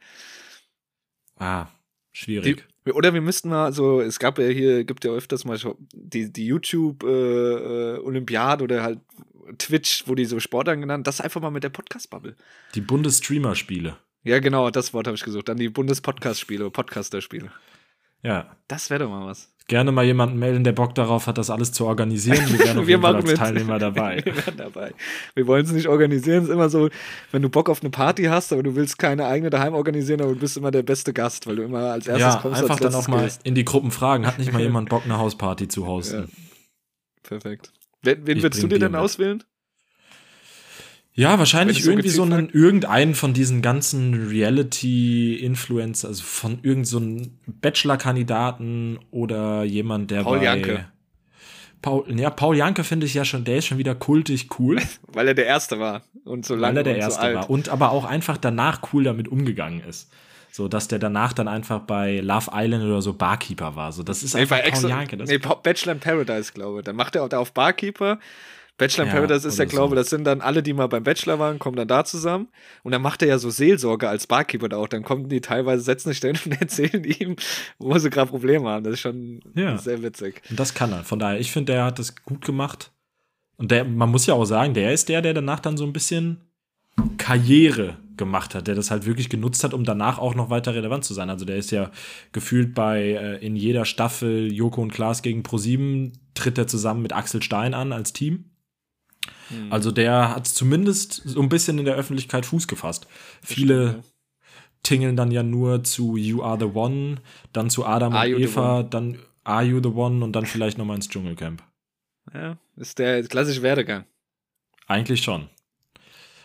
Speaker 5: Ah, schwierig.
Speaker 1: Die, oder wir müssten mal so, es gab ja hier, gibt ja öfters mal die, die YouTube äh, äh, Olympiade oder halt Twitch, wo die so Sportarten genannt, das einfach mal mit der Podcast-Bubble.
Speaker 5: Die Bundesstreamer-Spiele.
Speaker 1: Ja, genau, das Wort habe ich gesucht. Dann die Bundes-Podcast-Spiele, Podcaster-Spiele.
Speaker 5: Ja.
Speaker 1: Das wäre doch mal was.
Speaker 5: Gerne mal jemanden melden, der Bock darauf hat, das alles zu organisieren. Wir wären auf
Speaker 1: Wir
Speaker 5: jeden Fall als. Teilnehmer dabei.
Speaker 1: Wir wären dabei. Wir wollen es nicht organisieren. Es ist immer so, wenn du Bock auf eine Party hast, aber du willst keine eigene daheim organisieren, aber du bist immer der beste Gast, weil du immer als erstes
Speaker 5: Ja,
Speaker 1: kommst.
Speaker 5: einfach
Speaker 1: als
Speaker 5: dann auch mal
Speaker 1: gehst.
Speaker 5: in die Gruppen fragen. Hat nicht mal jemand Bock, eine Hausparty zu hosten?
Speaker 1: Perfekt. Wen, wen würdest du dir denn
Speaker 5: mit. Ja, wahrscheinlich
Speaker 1: so
Speaker 5: irgendwie so einen, irgendeinen von diesen ganzen Reality-Influencer, also von irgend so einem Bachelor-Kandidaten oder jemand, der
Speaker 1: Paul
Speaker 5: bei
Speaker 1: Janke.
Speaker 5: Paul, ja, Paul Janke finde ich ja schon, der ist schon wieder kultig cool,
Speaker 1: Weil er der Erste war und so lange
Speaker 5: weil er der Erste
Speaker 1: so
Speaker 5: war. Und aber auch einfach danach cool damit umgegangen ist. So, dass der danach dann einfach bei Love Island oder so Barkeeper war. So, das ist
Speaker 1: Nee,
Speaker 5: einfach Paul Janke. Das
Speaker 1: nee, Bachelor in Paradise, glaube ich. Dann macht er auch da auf Barkeeper, Bachelor in
Speaker 5: Ja,
Speaker 1: Paradise ist ja, glaube
Speaker 5: so.
Speaker 1: das sind dann alle, die mal beim Bachelor waren, kommen dann da zusammen. Und dann macht er ja so Seelsorge als Barkeeper da auch. Dann kommen die teilweise, setzen sich dahin und erzählen ihm, wo sie gerade Probleme haben. Das ist schon
Speaker 5: Ja.
Speaker 1: sehr witzig.
Speaker 5: Und das kann er. Von daher, ich finde, der hat das gut gemacht. Und der, man muss ja auch sagen, der ist der, der danach dann so ein bisschen Karriere gemacht hat, der das halt wirklich genutzt hat, um danach auch noch weiter relevant zu sein. Also der ist ja gefühlt bei äh, in jeder Staffel Joko und Klaas gegen Pro7 tritt er zusammen mit Axel Stein an als Team.
Speaker 1: Hm.
Speaker 5: Also der hat zumindest so ein bisschen in der Öffentlichkeit Fuß gefasst. Viele
Speaker 1: stimmt,
Speaker 5: tingeln dann ja nur zu You Are the One, dann zu Adam
Speaker 1: Are
Speaker 5: und Eva, dann Are You the One und dann vielleicht noch mal ins Dschungelcamp.
Speaker 1: Ja, ist der klassische Werdegang.
Speaker 5: Eigentlich schon.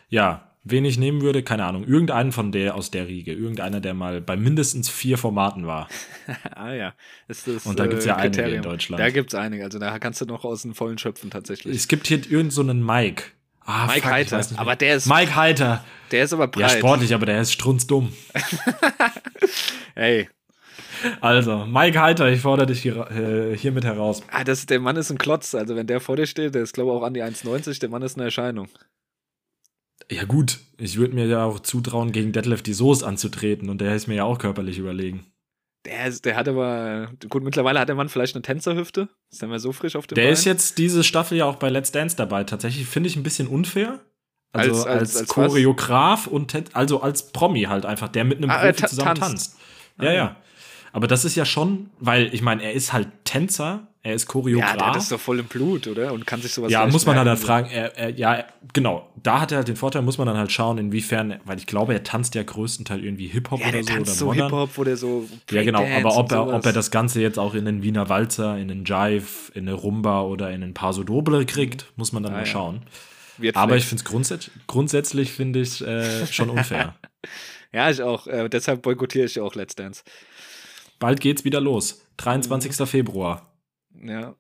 Speaker 5: Ja, wen ich nehmen würde, keine Ahnung. Irgendeinen von der aus der Riege. Irgendeiner, der mal bei mindestens vier Formaten war.
Speaker 1: ah ja, ist das
Speaker 5: Und da gibt's ja einige in. Deutschland.
Speaker 1: Da gibt's einige. Also da kannst du noch aus den Vollen schöpfen tatsächlich.
Speaker 5: Es gibt hier irgend so einen Mike. Ah,
Speaker 1: Mike
Speaker 5: fuck,
Speaker 1: Heiter. Aber der ist,
Speaker 5: Mike Heiter.
Speaker 1: der ist aber
Speaker 5: Ja,
Speaker 1: breit.
Speaker 5: sportlich, aber der ist strunzdumm.
Speaker 1: Ey,
Speaker 5: Also, Mike Heiter, ich fordere dich hier, äh, hiermit heraus.
Speaker 1: ah, das, der Mann ist ein Klotz. Also wenn der vor dir steht, der ist glaube ich auch an die 1,90. Der Mann ist eine Erscheinung.
Speaker 5: Ja, gut. Ich würde mir ja auch zutrauen, gegen Detlef die Soße anzutreten und der ist mir ja auch körperlich überlegen.
Speaker 1: Der, ist, der hat aber, gut, mittlerweile hat der Mann vielleicht eine Tänzerhüfte. Ist der mal so frisch auf dem
Speaker 5: Der
Speaker 1: Bein?
Speaker 5: ist jetzt diese Staffel ja auch bei Let's Dance dabei. Tatsächlich finde ich ein bisschen unfair. Also
Speaker 1: Als-
Speaker 5: als,
Speaker 1: als- als was?
Speaker 5: Choreograf und also als Promi halt einfach, der mit einem
Speaker 1: Ah,
Speaker 5: Profi zusammen
Speaker 1: tanzt.
Speaker 5: tanzt. Ja, ja. Aber das ist ja schon, weil ich meine, er ist halt Tänzer, er ist
Speaker 1: ja,
Speaker 5: Choreograf.
Speaker 1: der hat das doch voll im Blut, oder? Und kann sich sowas
Speaker 5: Ja, muss man halt, halt fragen, er, er, ja, genau, da hat er halt den Vorteil, muss man dann halt schauen, inwiefern, weil ich glaube, er tanzt ja größtenteils irgendwie Hip-Hop
Speaker 1: Ja,
Speaker 5: oder
Speaker 1: der
Speaker 5: so
Speaker 1: tanzt
Speaker 5: oder
Speaker 1: so. Hip-Hop, wo der so
Speaker 5: Ja, genau, aber ob er, ob er das Ganze jetzt auch in den Wiener Walzer, in den Jive, in eine Rumba oder in den Paso Doble kriegt, muss man dann
Speaker 1: Ah,
Speaker 5: mal
Speaker 1: ja.
Speaker 5: schauen.
Speaker 1: Wird
Speaker 5: Aber ich finde es grundsätzlich, grundsätzlich finde ich äh, schon unfair.
Speaker 1: Ja, ich auch. Äh, deshalb boykottiere ich auch Let's Dance.
Speaker 5: Bald geht's wieder los. 23.
Speaker 1: Mhm.
Speaker 5: Februar.
Speaker 1: Ja,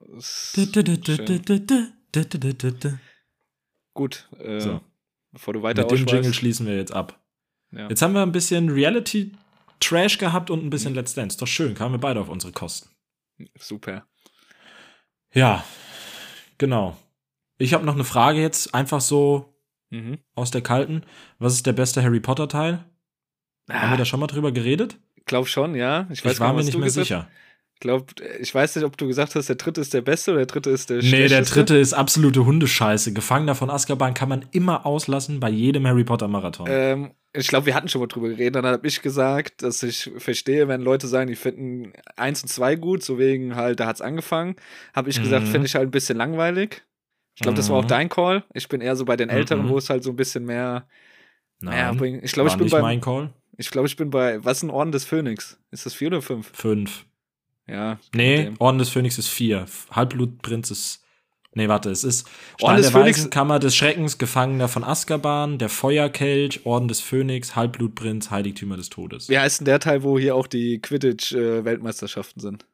Speaker 1: gut. Äh,
Speaker 5: So.
Speaker 1: Bevor du weiter
Speaker 5: Mit dem Jingle schließen wir jetzt ab.
Speaker 1: Ja.
Speaker 5: Jetzt haben wir ein bisschen Reality-Trash gehabt und ein bisschen Let's Dance. Doch schön, kamen wir beide auf unsere Kosten.
Speaker 1: Super.
Speaker 5: Ja, genau. Ich habe noch eine Frage jetzt, einfach so
Speaker 1: Mhm.
Speaker 5: aus der kalten. Was ist der beste Harry Potter-Teil? Haben wir da schon mal drüber geredet?
Speaker 1: glaub schon, ja. Ich, weiß
Speaker 5: Ich
Speaker 1: gar
Speaker 5: war
Speaker 1: nicht,
Speaker 5: mir
Speaker 1: was
Speaker 5: nicht
Speaker 1: du
Speaker 5: mehr
Speaker 1: gesagt-
Speaker 5: sicher.
Speaker 1: Glaub, ich weiß nicht, ob du gesagt hast, der dritte ist der beste oder der dritte ist der
Speaker 5: Nee, der
Speaker 1: schlechteste.
Speaker 5: dritte ist absolute Hundescheiße. Gefangener von Azkaban kann man immer auslassen bei jedem Harry Potter Marathon.
Speaker 1: Ähm, ich glaube, wir hatten schon mal drüber geredet. Dann habe ich gesagt, dass ich verstehe, wenn Leute sagen, die finden eins und zwei gut, so wegen halt, da hat's angefangen. Habe ich gesagt,
Speaker 5: Mhm.
Speaker 1: finde ich halt ein bisschen langweilig. Ich glaube, das war auch
Speaker 5: Mhm.
Speaker 1: dein Call. Ich bin eher so bei den Älteren,
Speaker 5: Mhm.
Speaker 1: wo es halt so ein bisschen mehr, mehr
Speaker 5: Nein,
Speaker 1: bringt. Ich glaube, ich bin
Speaker 5: nicht
Speaker 1: bei,
Speaker 5: mein Call.
Speaker 1: ich glaube, ich bin bei, was ist ein Orden des Phönix? Ist das vier oder fünf?
Speaker 5: Fünf.
Speaker 1: Ja.
Speaker 5: Nee. Orden des Phönix ist vier. Halbblutprinz ist. Nee, warte, es ist Stein
Speaker 1: Orden des
Speaker 5: der
Speaker 1: Phönix-
Speaker 5: Weisen, Kammer des Schreckens, Gefangener von Azkaban, der Feuerkelch, Orden des Phönix, Halbblutprinz, Heiligtümer des Todes.
Speaker 1: Wie heißt denn der Teil, wo hier auch die Quidditch-Weltmeisterschaften sind?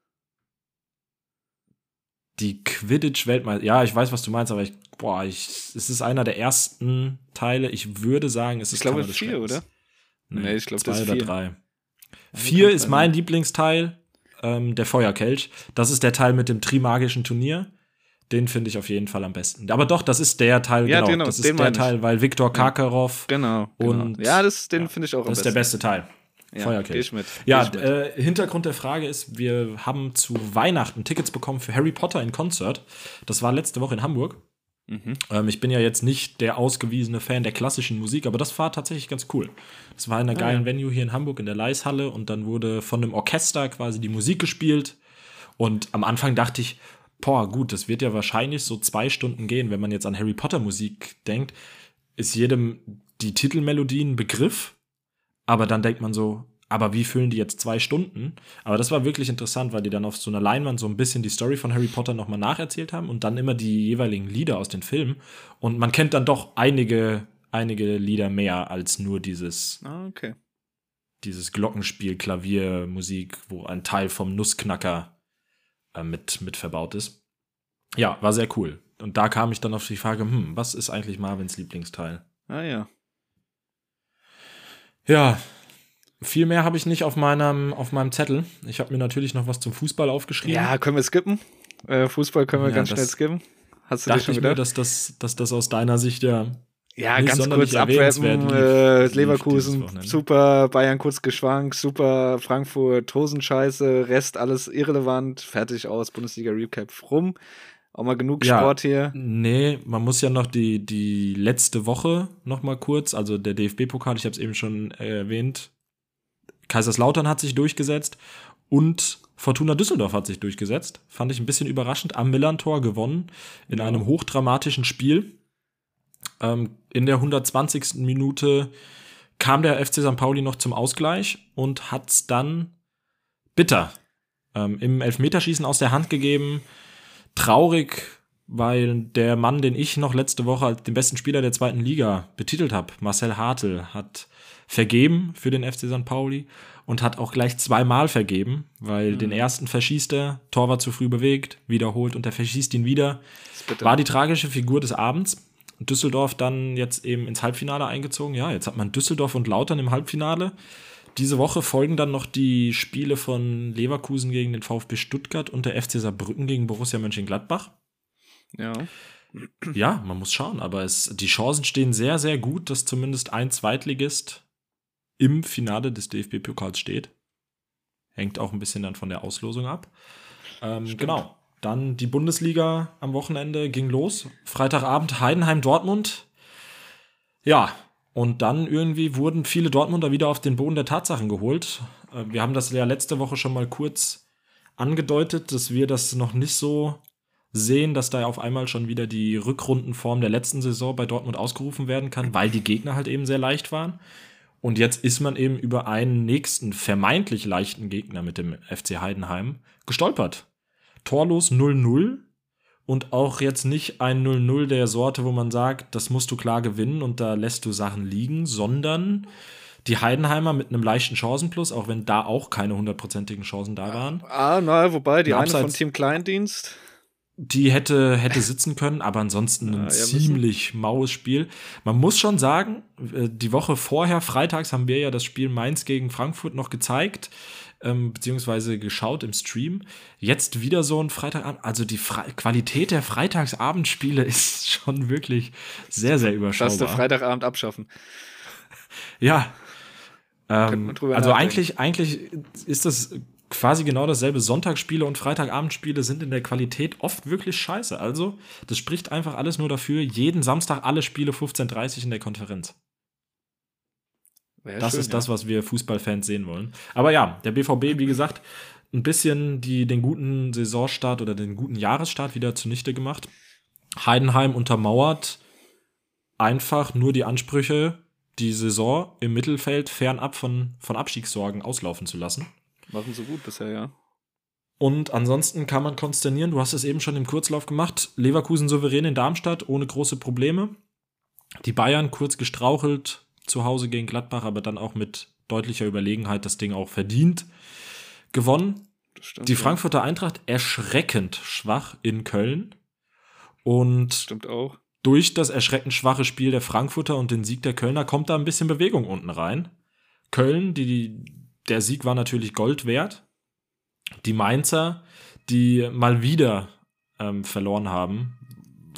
Speaker 5: Die Quidditch-Weltmeister. Ja, ich weiß, was du meinst, aber ich, boah, ich, es ist einer der ersten Teile. Ich würde sagen, es ist
Speaker 1: Ich glaube, vier,
Speaker 5: Schreckens.
Speaker 1: oder?
Speaker 5: Nee,
Speaker 1: Nee, ich glaube,
Speaker 5: zwei
Speaker 1: das ist
Speaker 5: oder
Speaker 1: vier.
Speaker 5: drei. Vier ist mein Lieblingsteil, ähm, der Feuerkelch. Das ist der Teil mit dem Trimagischen Turnier. Den finde ich auf jeden Fall am besten. Aber doch, das ist der Teil,
Speaker 1: Ja,
Speaker 5: genau.
Speaker 1: genau,
Speaker 5: das ist der. Teil, weil Viktor Karkaroff,
Speaker 1: Genau. genau.
Speaker 5: Und-
Speaker 1: ja, das, den
Speaker 5: ja,
Speaker 1: finde ich auch am
Speaker 5: das ist der
Speaker 1: besten.
Speaker 5: beste Teil.
Speaker 1: Ja,
Speaker 5: Feuerkelch. Ja, äh, Hintergrund der Frage ist, wir haben zu Weihnachten Tickets bekommen für Harry Potter in Konzert. Das war letzte Woche in Hamburg.
Speaker 1: Mhm.
Speaker 5: Ähm, ich bin ja jetzt nicht der ausgewiesene Fan der klassischen Musik, aber das war tatsächlich ganz cool. Das war in einer
Speaker 1: Ah,
Speaker 5: geilen
Speaker 1: ja.
Speaker 5: Venue hier in Hamburg in der Leishalle und dann wurde von einem Orchester quasi die Musik gespielt. Und am Anfang dachte ich, boah, gut, das wird ja wahrscheinlich so zwei Stunden gehen, wenn man jetzt an Harry Potter Musik denkt. Ist jedem die Titelmelodie ein Begriff? Aber dann denkt man so, aber wie füllen die jetzt zwei Stunden? Aber das war wirklich interessant, weil die dann auf so einer Leinwand so ein bisschen die Story von Harry Potter nochmal nacherzählt haben und dann immer die jeweiligen Lieder aus den Filmen. Und man kennt dann doch einige, einige Lieder mehr als nur dieses,
Speaker 1: Ah, okay.
Speaker 5: dieses Glockenspiel, Klaviermusik, wo ein Teil vom Nussknacker äh, mit, mit verbaut ist. Ja, war sehr cool. Und da kam ich dann auf die Frage, hm, was ist eigentlich Marvins Lieblingsteil?
Speaker 1: Ah ja.
Speaker 5: Ja, viel mehr habe ich nicht auf meinem, auf meinem Zettel. Ich habe mir natürlich noch was zum Fußball aufgeschrieben.
Speaker 1: Ja, können wir skippen? Äh, Fußball können wir
Speaker 5: Ja,
Speaker 1: ganz schnell skippen. Hast du
Speaker 5: Dachte
Speaker 1: schon
Speaker 5: ich mir,
Speaker 1: gedacht?
Speaker 5: dass das, dass das aus deiner Sicht ja.
Speaker 1: Ja,
Speaker 5: nicht
Speaker 1: ganz kurz
Speaker 5: lief-
Speaker 1: Äh, Leverkusen, super, Bayern kurz geschwankt, super, Frankfurt, Hosenscheiße, Rest alles irrelevant, fertig aus, Bundesliga Recap rum. Auch mal genug
Speaker 5: Ja.
Speaker 1: Sport hier.
Speaker 5: Nee, man muss ja noch die, die letzte Woche noch mal kurz, also der DFB-Pokal, ich habe es eben schon äh, erwähnt, Kaiserslautern hat sich durchgesetzt und Fortuna Düsseldorf hat sich durchgesetzt. Fand ich ein bisschen überraschend. Am Millantor gewonnen in einem hochdramatischen Spiel. Ähm, in der 120. Minute kam der FC St. Pauli noch zum Ausgleich und hat es dann bitter ähm, im Elfmeterschießen aus der Hand gegeben. Traurig, weil der Mann, den ich noch letzte Woche als den besten Spieler der zweiten Liga betitelt habe, Marcel Hartl, hat vergeben für den FC St. Pauli und hat auch gleich zweimal vergeben, weil den ersten verschießt er, Tor war zu früh bewegt, wiederholt und er verschießt ihn wieder. War die tragische Figur des Abends. Düsseldorf dann jetzt eben ins Halbfinale eingezogen. Ja, jetzt hat man Düsseldorf und Lautern im Halbfinale. Diese Woche folgen dann noch die Spiele von Leverkusen gegen den VfB Stuttgart und der FC Saarbrücken gegen Borussia Mönchengladbach.
Speaker 1: Ja.
Speaker 5: Ja, man muss schauen, aber es, die Chancen stehen sehr, sehr gut, dass zumindest ein Zweitligist im Finale des DFB-Pokals steht. Hängt auch ein bisschen dann von der Auslosung ab. Ähm, genau. Dann die Bundesliga am Wochenende ging los. Freitagabend Heidenheim-Dortmund. Ja, und dann irgendwie wurden viele Dortmunder wieder auf den Boden der Tatsachen geholt. Äh, Wir haben das ja letzte Woche schon mal kurz angedeutet, dass wir das noch nicht so sehen, dass da auf einmal schon wieder die Rückrundenform der letzten Saison bei Dortmund ausgerufen werden kann, weil die Gegner halt eben sehr leicht waren. Und jetzt ist man eben über einen nächsten vermeintlich leichten Gegner mit dem FC Heidenheim gestolpert. Torlos 0-0 und auch jetzt nicht ein 0-0 der Sorte, wo man sagt, das musst du klar gewinnen und da lässt du Sachen liegen, sondern die Heidenheimer mit einem leichten Chancenplus, auch wenn da auch keine hundertprozentigen Chancen da waren.
Speaker 1: Ah, na, wobei, die
Speaker 5: Ein
Speaker 1: eine von Team Kleindienst.
Speaker 5: Die hätte, hätte sitzen können, aber ansonsten ein
Speaker 1: Ja,
Speaker 5: ziemlich maues Spiel. Man muss schon sagen, äh, die Woche vorher, freitags, haben wir ja das Spiel Mainz gegen Frankfurt noch gezeigt, ähm, beziehungsweise geschaut im Stream. Jetzt wieder so ein Freitagabend. Also die Fre Qualität der Freitagsabendspiele ist schon wirklich sehr, sehr
Speaker 1: Darfst du
Speaker 5: überschaubar.
Speaker 1: Freitagabend abschaffen.
Speaker 5: Ja. Ähm, also
Speaker 1: nachdenken.
Speaker 5: eigentlich, eigentlich ist das quasi genau dasselbe. Sonntagsspiele und Freitagabendspiele sind in der Qualität oft wirklich scheiße. Also, das spricht einfach alles nur dafür, jeden Samstag alle Spiele 15.30 in der Konferenz.
Speaker 1: Wär
Speaker 5: das
Speaker 1: schön,
Speaker 5: ist das, was wir Fußballfans sehen wollen. Aber ja, der BVB, wie gesagt, ein bisschen die, den guten Saisonstart oder den guten Jahresstart wieder zunichte gemacht. Heidenheim untermauert einfach nur die Ansprüche, die Saison im Mittelfeld fernab von, von Abstiegssorgen auslaufen zu lassen.
Speaker 1: Ja. Machen sie gut bisher, ja.
Speaker 5: Und ansonsten kann man konsternieren, du hast es eben schon im Kurzlauf gemacht, Leverkusen souverän in Darmstadt, ohne große Probleme. Die Bayern kurz gestrauchelt, zu Hause gegen Gladbach, aber dann auch mit deutlicher Überlegenheit das Ding auch verdient gewonnen.
Speaker 1: Das stimmt.
Speaker 5: Die
Speaker 1: ja.
Speaker 5: Frankfurter Eintracht erschreckend schwach in Köln. Und
Speaker 1: Stimmt auch.
Speaker 5: durch das erschreckend schwache Spiel der Frankfurter und den Sieg der Kölner kommt da ein bisschen Bewegung unten rein. Köln, die, der Sieg war natürlich Gold wert. Die Mainzer, die mal wieder ähm, verloren haben,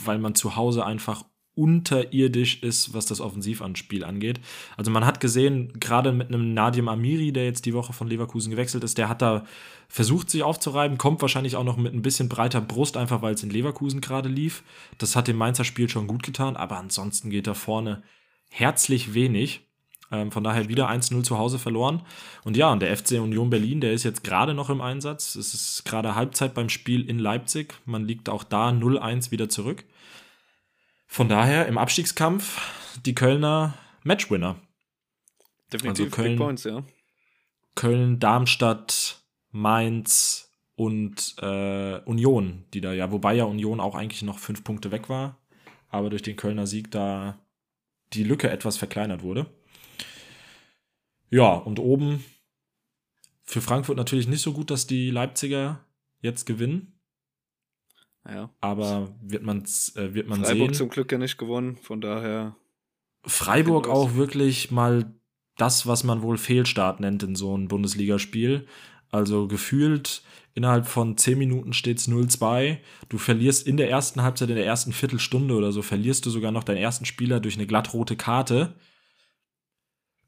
Speaker 5: weil man zu Hause einfach unterirdisch ist, was das Offensivanspiel angeht. Also man hat gesehen, gerade mit einem Nadim Amiri, der jetzt die Woche von Leverkusen gewechselt ist, der hat da versucht, sich aufzureiben, kommt wahrscheinlich auch noch mit ein bisschen breiter Brust, einfach weil es in Leverkusen gerade lief. Das hat dem Mainzer Spiel schon gut getan, aber ansonsten geht da vorne herzlich wenig. Ähm, von daher wieder 1-0 zu Hause verloren. Und ja, und der FC Union Berlin, der ist jetzt gerade noch im Einsatz. Es ist gerade Halbzeit beim Spiel in Leipzig. Man liegt auch da 0-1 wieder zurück. Von daher im Abstiegskampf die Kölner Matchwinner.
Speaker 1: Definitiv
Speaker 5: Also Köln-
Speaker 1: Big Points, ja.
Speaker 5: Köln, Darmstadt, Mainz und äh, Union, die da ja, wobei ja Union auch eigentlich noch fünf Punkte weg war, aber durch den Kölner Sieg da die Lücke etwas verkleinert wurde. Ja, und oben für Frankfurt natürlich nicht so gut, dass die Leipziger jetzt gewinnen,
Speaker 1: ja.
Speaker 5: aber wird, man's, äh, wird man
Speaker 1: Freiburg
Speaker 5: sehen.
Speaker 1: zum Glück ja nicht gewonnen, von daher.
Speaker 5: Freiburg auch wirklich mal das, was man wohl Fehlstart nennt in so einem Bundesligaspiel. Also gefühlt innerhalb von 10 Minuten steht es 0-2. Du verlierst in der ersten Halbzeit, in der ersten Viertelstunde oder so, verlierst du sogar noch deinen ersten Spieler durch eine glattrote Karte.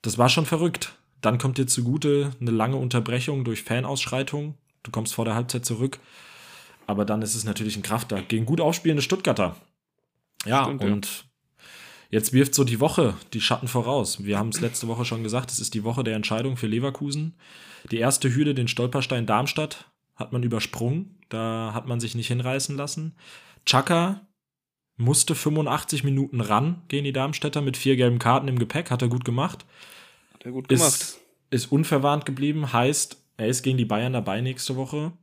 Speaker 5: Das war schon verrückt. Dann kommt dir zugute eine lange Unterbrechung durch Fanausschreitung. Du kommst vor der Halbzeit zurück. Aber dann ist es natürlich ein Kraftakt gegen gut aufspielende Stuttgarter. Ja,
Speaker 1: Stimmt, ja.
Speaker 5: und jetzt wirft so die Woche die Schatten voraus. Wir haben es letzte Woche schon gesagt, es ist die Woche der Entscheidung für Leverkusen. Die erste Hürde, den Stolperstein Darmstadt, hat man übersprungen. Da hat man sich nicht hinreißen lassen. Chaka musste 85 Minuten ran gegen die Darmstädter mit vier gelben Karten im Gepäck. Hat er gut gemacht.
Speaker 1: Hat er gut gemacht.
Speaker 5: Ist, ist unverwarnt geblieben. Heißt, er ist gegen die Bayern dabei nächste Woche.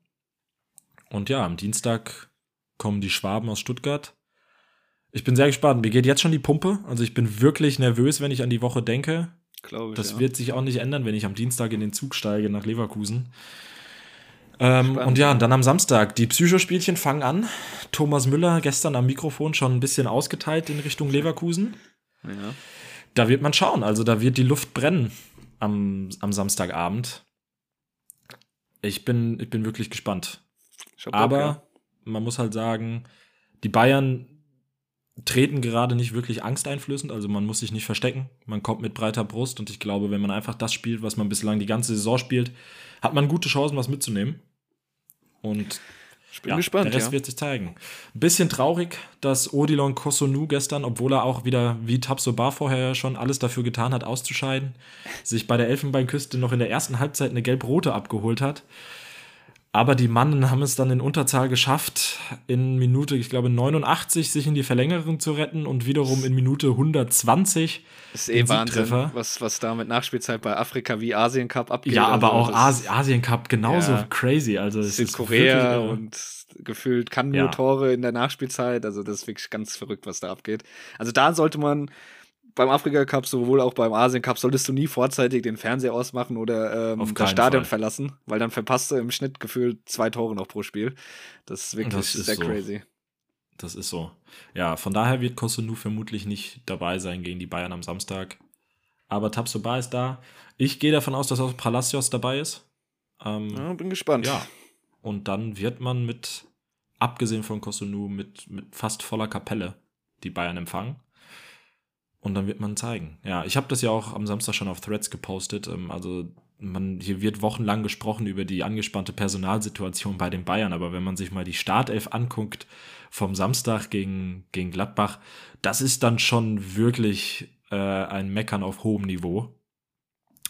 Speaker 5: Und ja, am Dienstag kommen die Schwaben aus Stuttgart. Ich bin sehr gespannt. Mir geht jetzt schon die Pumpe. Also ich bin wirklich nervös, wenn ich an die Woche denke.
Speaker 1: Glaube ich.
Speaker 5: Das
Speaker 1: ja.
Speaker 5: wird sich auch nicht ändern, wenn ich am Dienstag in den Zug steige nach Leverkusen. Ähm, und ja, dann am Samstag. Die Psychospielchen fangen an. Thomas Müller gestern am Mikrofon schon ein bisschen ausgeteilt in Richtung Leverkusen.
Speaker 1: ja.
Speaker 5: Da wird man schauen. Also da wird die Luft brennen am, am Samstagabend. Ich bin, ich bin wirklich gespannt.
Speaker 1: Bock,
Speaker 5: Aber
Speaker 1: ja.
Speaker 5: man muss halt sagen, die Bayern treten gerade nicht wirklich angsteinflößend, also man muss sich nicht verstecken. Man kommt mit breiter Brust und ich glaube, wenn man einfach das spielt, was man bislang die ganze Saison spielt, hat man gute Chancen, was mitzunehmen. Und
Speaker 1: ich bin
Speaker 5: ja,
Speaker 1: gespannt.
Speaker 5: der Rest
Speaker 1: ja.
Speaker 5: wird sich zeigen. Ein bisschen traurig, dass Odilon Kosunu gestern, obwohl er auch wieder wie Tabsoba vorher schon alles dafür getan hat, auszuscheiden, sich bei der Elfenbeinküste noch in der ersten Halbzeit eine gelb-rote abgeholt hat. Aber die Mannen haben es dann in Unterzahl geschafft, in Minute, ich glaube, 89 sich in die Verlängerung zu retten und wiederum in Minute 120
Speaker 1: ist eh Wahnsinn, was, was da mit Nachspielzeit bei Afrika wie Asien Cup abgeht.
Speaker 5: Ja, aber
Speaker 1: Also,
Speaker 5: auch
Speaker 1: das
Speaker 5: Asi Asien Cup genauso
Speaker 1: Ja.
Speaker 5: crazy. Also es
Speaker 1: ist Korea
Speaker 5: wirklich irre.
Speaker 1: und gefühlt kann nur
Speaker 5: Ja.
Speaker 1: Tore in der Nachspielzeit. Also das ist wirklich ganz verrückt, was da abgeht. Also da sollte man beim Afrika Cup, sowohl auch beim Asien Cup, solltest du nie vorzeitig den Fernseher ausmachen oder ähm,
Speaker 5: Auf
Speaker 1: das Stadion
Speaker 5: Fall.
Speaker 1: verlassen, weil dann verpasst du im Schnitt gefühlt zwei Tore noch pro Spiel. Das ist wirklich
Speaker 5: Das ist
Speaker 1: sehr
Speaker 5: so.
Speaker 1: crazy.
Speaker 5: Das ist so. Ja, von daher wird Kosunu vermutlich nicht dabei sein gegen die Bayern am Samstag. Aber Tabsoba ist da. Ich gehe davon aus, dass auch Palacios dabei ist. Ähm,
Speaker 1: Ja, bin gespannt.
Speaker 5: ja. Und dann wird man mit, abgesehen von Kosunu, mit, mit fast voller Kapelle die Bayern empfangen. Und dann wird man zeigen. Ja, ich habe das ja auch am Samstag schon auf Threads gepostet. Ähm, also man, hier wird wochenlang gesprochen über die angespannte Personalsituation bei den Bayern, aber wenn man sich mal die Startelf anguckt vom Samstag gegen, gegen Gladbach, das ist dann schon wirklich äh, ein Meckern auf hohem Niveau.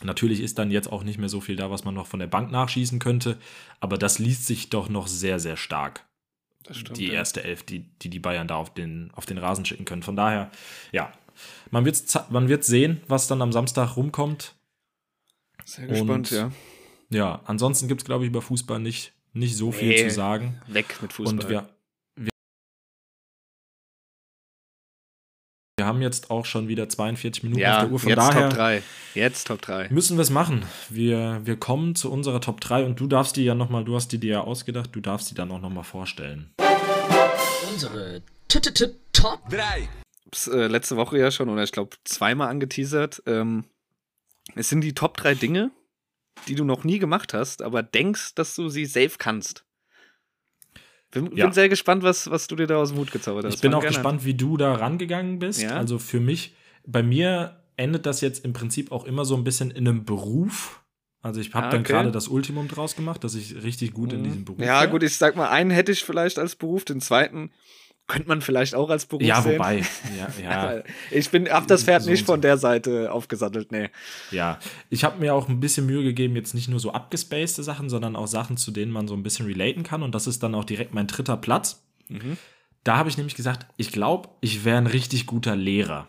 Speaker 5: Natürlich ist dann jetzt auch nicht mehr so viel da, was man noch von der Bank nachschießen könnte, aber das liest sich doch noch sehr, sehr stark
Speaker 1: Das stimmt,
Speaker 5: die erste Elf, die, die die Bayern da auf den, auf den Rasen schicken können. Von daher, ja, man wird, man wird sehen, was dann am Samstag rumkommt.
Speaker 1: Sehr gespannt,
Speaker 5: Und-
Speaker 1: ja.
Speaker 5: Ja, ansonsten gibt es, glaube ich, über Fußball nicht, nicht so viel
Speaker 1: Nee.
Speaker 5: zu sagen.
Speaker 1: Weg mit Fußball.
Speaker 5: Und wir, wir, wir haben jetzt auch schon wieder 42 Minuten auf
Speaker 1: ja,
Speaker 5: der Uhr. Von
Speaker 1: jetzt
Speaker 5: daher
Speaker 1: Top 3. Jetzt Top 3.
Speaker 5: müssen wir es machen. Wir, wir kommen zu unserer Top 3 und du darfst die ja nochmal, du hast die dir ja ausgedacht, du darfst die dann auch nochmal vorstellen.
Speaker 6: Unsere Top
Speaker 1: hab's äh, letzte Woche ja schon, oder ich glaube zweimal angeteasert. Ähm, es sind die Top 3 Dinge, die du noch nie gemacht hast, aber denkst, dass du sie safe kannst. Bin,
Speaker 5: Ja.
Speaker 1: bin sehr gespannt, was, was du dir da aus dem Hut gezaubert hast.
Speaker 5: Ich bin
Speaker 1: Fang
Speaker 5: auch
Speaker 1: gerne an.
Speaker 5: gespannt, wie du da rangegangen bist.
Speaker 1: Ja.
Speaker 5: Also für mich, bei mir endet das jetzt im Prinzip auch immer so ein bisschen in einem Beruf. Also ich habe
Speaker 1: Ah,
Speaker 5: dann
Speaker 1: okay.
Speaker 5: gerade das Ultimum draus gemacht, dass ich richtig gut in diesem Beruf
Speaker 1: Ja,
Speaker 5: wär.
Speaker 1: gut, ich sag mal, einen hätte ich vielleicht als Beruf, den zweiten könnte man vielleicht auch als Beruf
Speaker 5: Ja,
Speaker 1: sehen.
Speaker 5: wobei. Ja, ja,
Speaker 1: Ich bin, hab das Pferd
Speaker 5: So
Speaker 1: nicht von der Seite aufgesattelt, nee.
Speaker 5: ja. Ich habe mir auch ein bisschen Mühe gegeben, jetzt nicht nur so abgespacede Sachen, sondern auch Sachen, zu denen man so ein bisschen relaten kann. Und das ist dann auch direkt mein dritter Platz.
Speaker 1: Mhm.
Speaker 5: Da habe ich nämlich gesagt, ich glaube, ich wäre ein richtig guter Lehrer.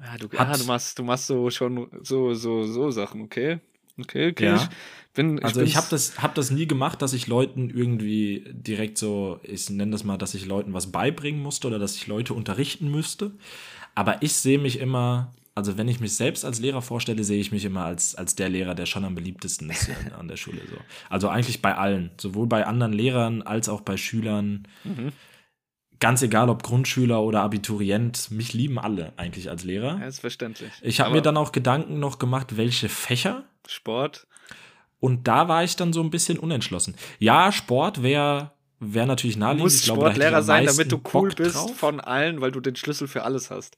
Speaker 1: Ja, du,
Speaker 5: Hat-
Speaker 1: ah, du machst, du machst so schon so, so, so Sachen, okay? Okay, okay.
Speaker 5: Ja.
Speaker 1: Ich bin,
Speaker 5: Also
Speaker 1: bin
Speaker 5: ich habe das, hab das nie gemacht, dass ich Leuten irgendwie direkt so, ich nenne das mal, dass ich Leuten was beibringen musste oder dass ich Leute unterrichten müsste. Aber ich sehe mich immer, also wenn ich mich selbst als Lehrer vorstelle, sehe ich mich immer als, als der Lehrer, der schon am beliebtesten ist an- der Schule. So. Also eigentlich bei allen, sowohl bei anderen Lehrern als auch bei Schülern.
Speaker 1: Mhm.
Speaker 5: Ganz egal, ob Grundschüler oder Abiturient, mich lieben alle eigentlich als Lehrer.
Speaker 1: Ja, ist verständlich.
Speaker 5: Ich habe mir dann auch Gedanken noch gemacht, welche Fächer
Speaker 1: Sport.
Speaker 5: Und da war ich dann so ein bisschen unentschlossen. Ja, Sport wäre wär natürlich
Speaker 1: Du
Speaker 5: naheliegend.
Speaker 1: musst
Speaker 5: glaube, hätte ich
Speaker 1: Sportlehrer sein, damit du cool
Speaker 5: Bock
Speaker 1: bist
Speaker 5: drauf.
Speaker 1: von allen, weil du den Schlüssel für alles hast.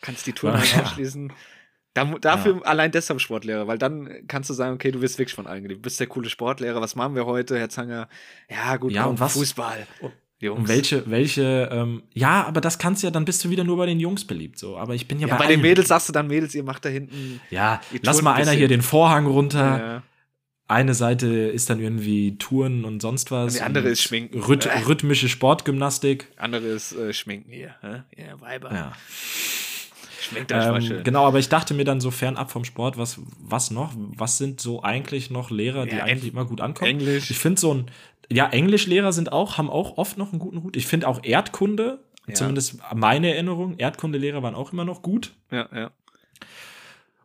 Speaker 1: Kannst die Touren
Speaker 5: Ja.
Speaker 1: halt abschließen. Da, dafür allein deshalb Sportlehrer, weil dann kannst du sagen, okay, du wirst wirklich von allen geliebt. Du bist der coole Sportlehrer. Was machen wir heute, Herr Zanger? Ja, gut,
Speaker 5: Ja,
Speaker 1: komm,
Speaker 5: und was-
Speaker 1: Fußball. Jungs.
Speaker 5: Und welche, welche, ähm, ja, aber das kannst du ja, dann bist du wieder nur bei den Jungs beliebt, so. Aber ich bin ja,
Speaker 1: ja,
Speaker 5: bei,
Speaker 1: bei den Mädels sagst du dann, Mädels, ihr macht da hinten.
Speaker 5: Ja, lass mal
Speaker 1: ein
Speaker 5: einer hier den Vorhang runter.
Speaker 1: Ja.
Speaker 5: Eine Seite ist dann irgendwie Touren und sonst was.
Speaker 1: Und die andere ist Schminken.
Speaker 5: Rhyth
Speaker 1: Äh.
Speaker 5: rhythmische Sportgymnastik.
Speaker 1: Andere ist äh, Schminken hier. hä? Ja, Weiber.
Speaker 5: Ja.
Speaker 1: Schminkt euch mal
Speaker 5: Ähm,
Speaker 1: schön.
Speaker 5: genau, aber ich dachte mir dann so fernab vom Sport, was, was noch? Was sind so eigentlich noch Lehrer, die
Speaker 1: Ja,
Speaker 5: eigentlich immer gut ankommen?
Speaker 1: Englisch.
Speaker 5: Ich finde so ein, ja, Englischlehrer sind auch, haben auch oft noch einen guten Hut. Ich finde auch Erdkunde,
Speaker 1: Ja.
Speaker 5: zumindest meine Erinnerung, Erdkundelehrer waren auch immer noch gut.
Speaker 1: Ja, ja.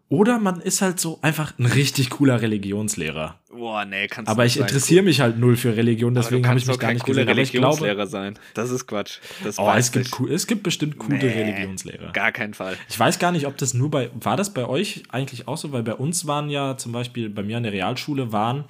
Speaker 5: Oder man ist halt so einfach ein richtig cooler Religionslehrer.
Speaker 1: Boah, nee, kannst
Speaker 5: Aber
Speaker 1: du
Speaker 5: ich
Speaker 1: nicht sein,
Speaker 5: interessiere
Speaker 1: cool.
Speaker 5: mich halt null für Religion,
Speaker 1: Aber
Speaker 5: deswegen habe ich mich gar nicht
Speaker 1: cooler
Speaker 5: gesehen. Aber ich glaube,
Speaker 1: Religionslehrer sein. Das ist Quatsch. Das
Speaker 5: oh, es gibt,
Speaker 1: ich.
Speaker 5: cool, es gibt bestimmt coole
Speaker 1: Nee,
Speaker 5: Religionslehrer.
Speaker 1: Gar keinen Fall.
Speaker 5: Ich weiß gar nicht, ob das nur bei, war das bei euch eigentlich auch so? Weil bei uns waren ja zum Beispiel, bei mir an der Realschule waren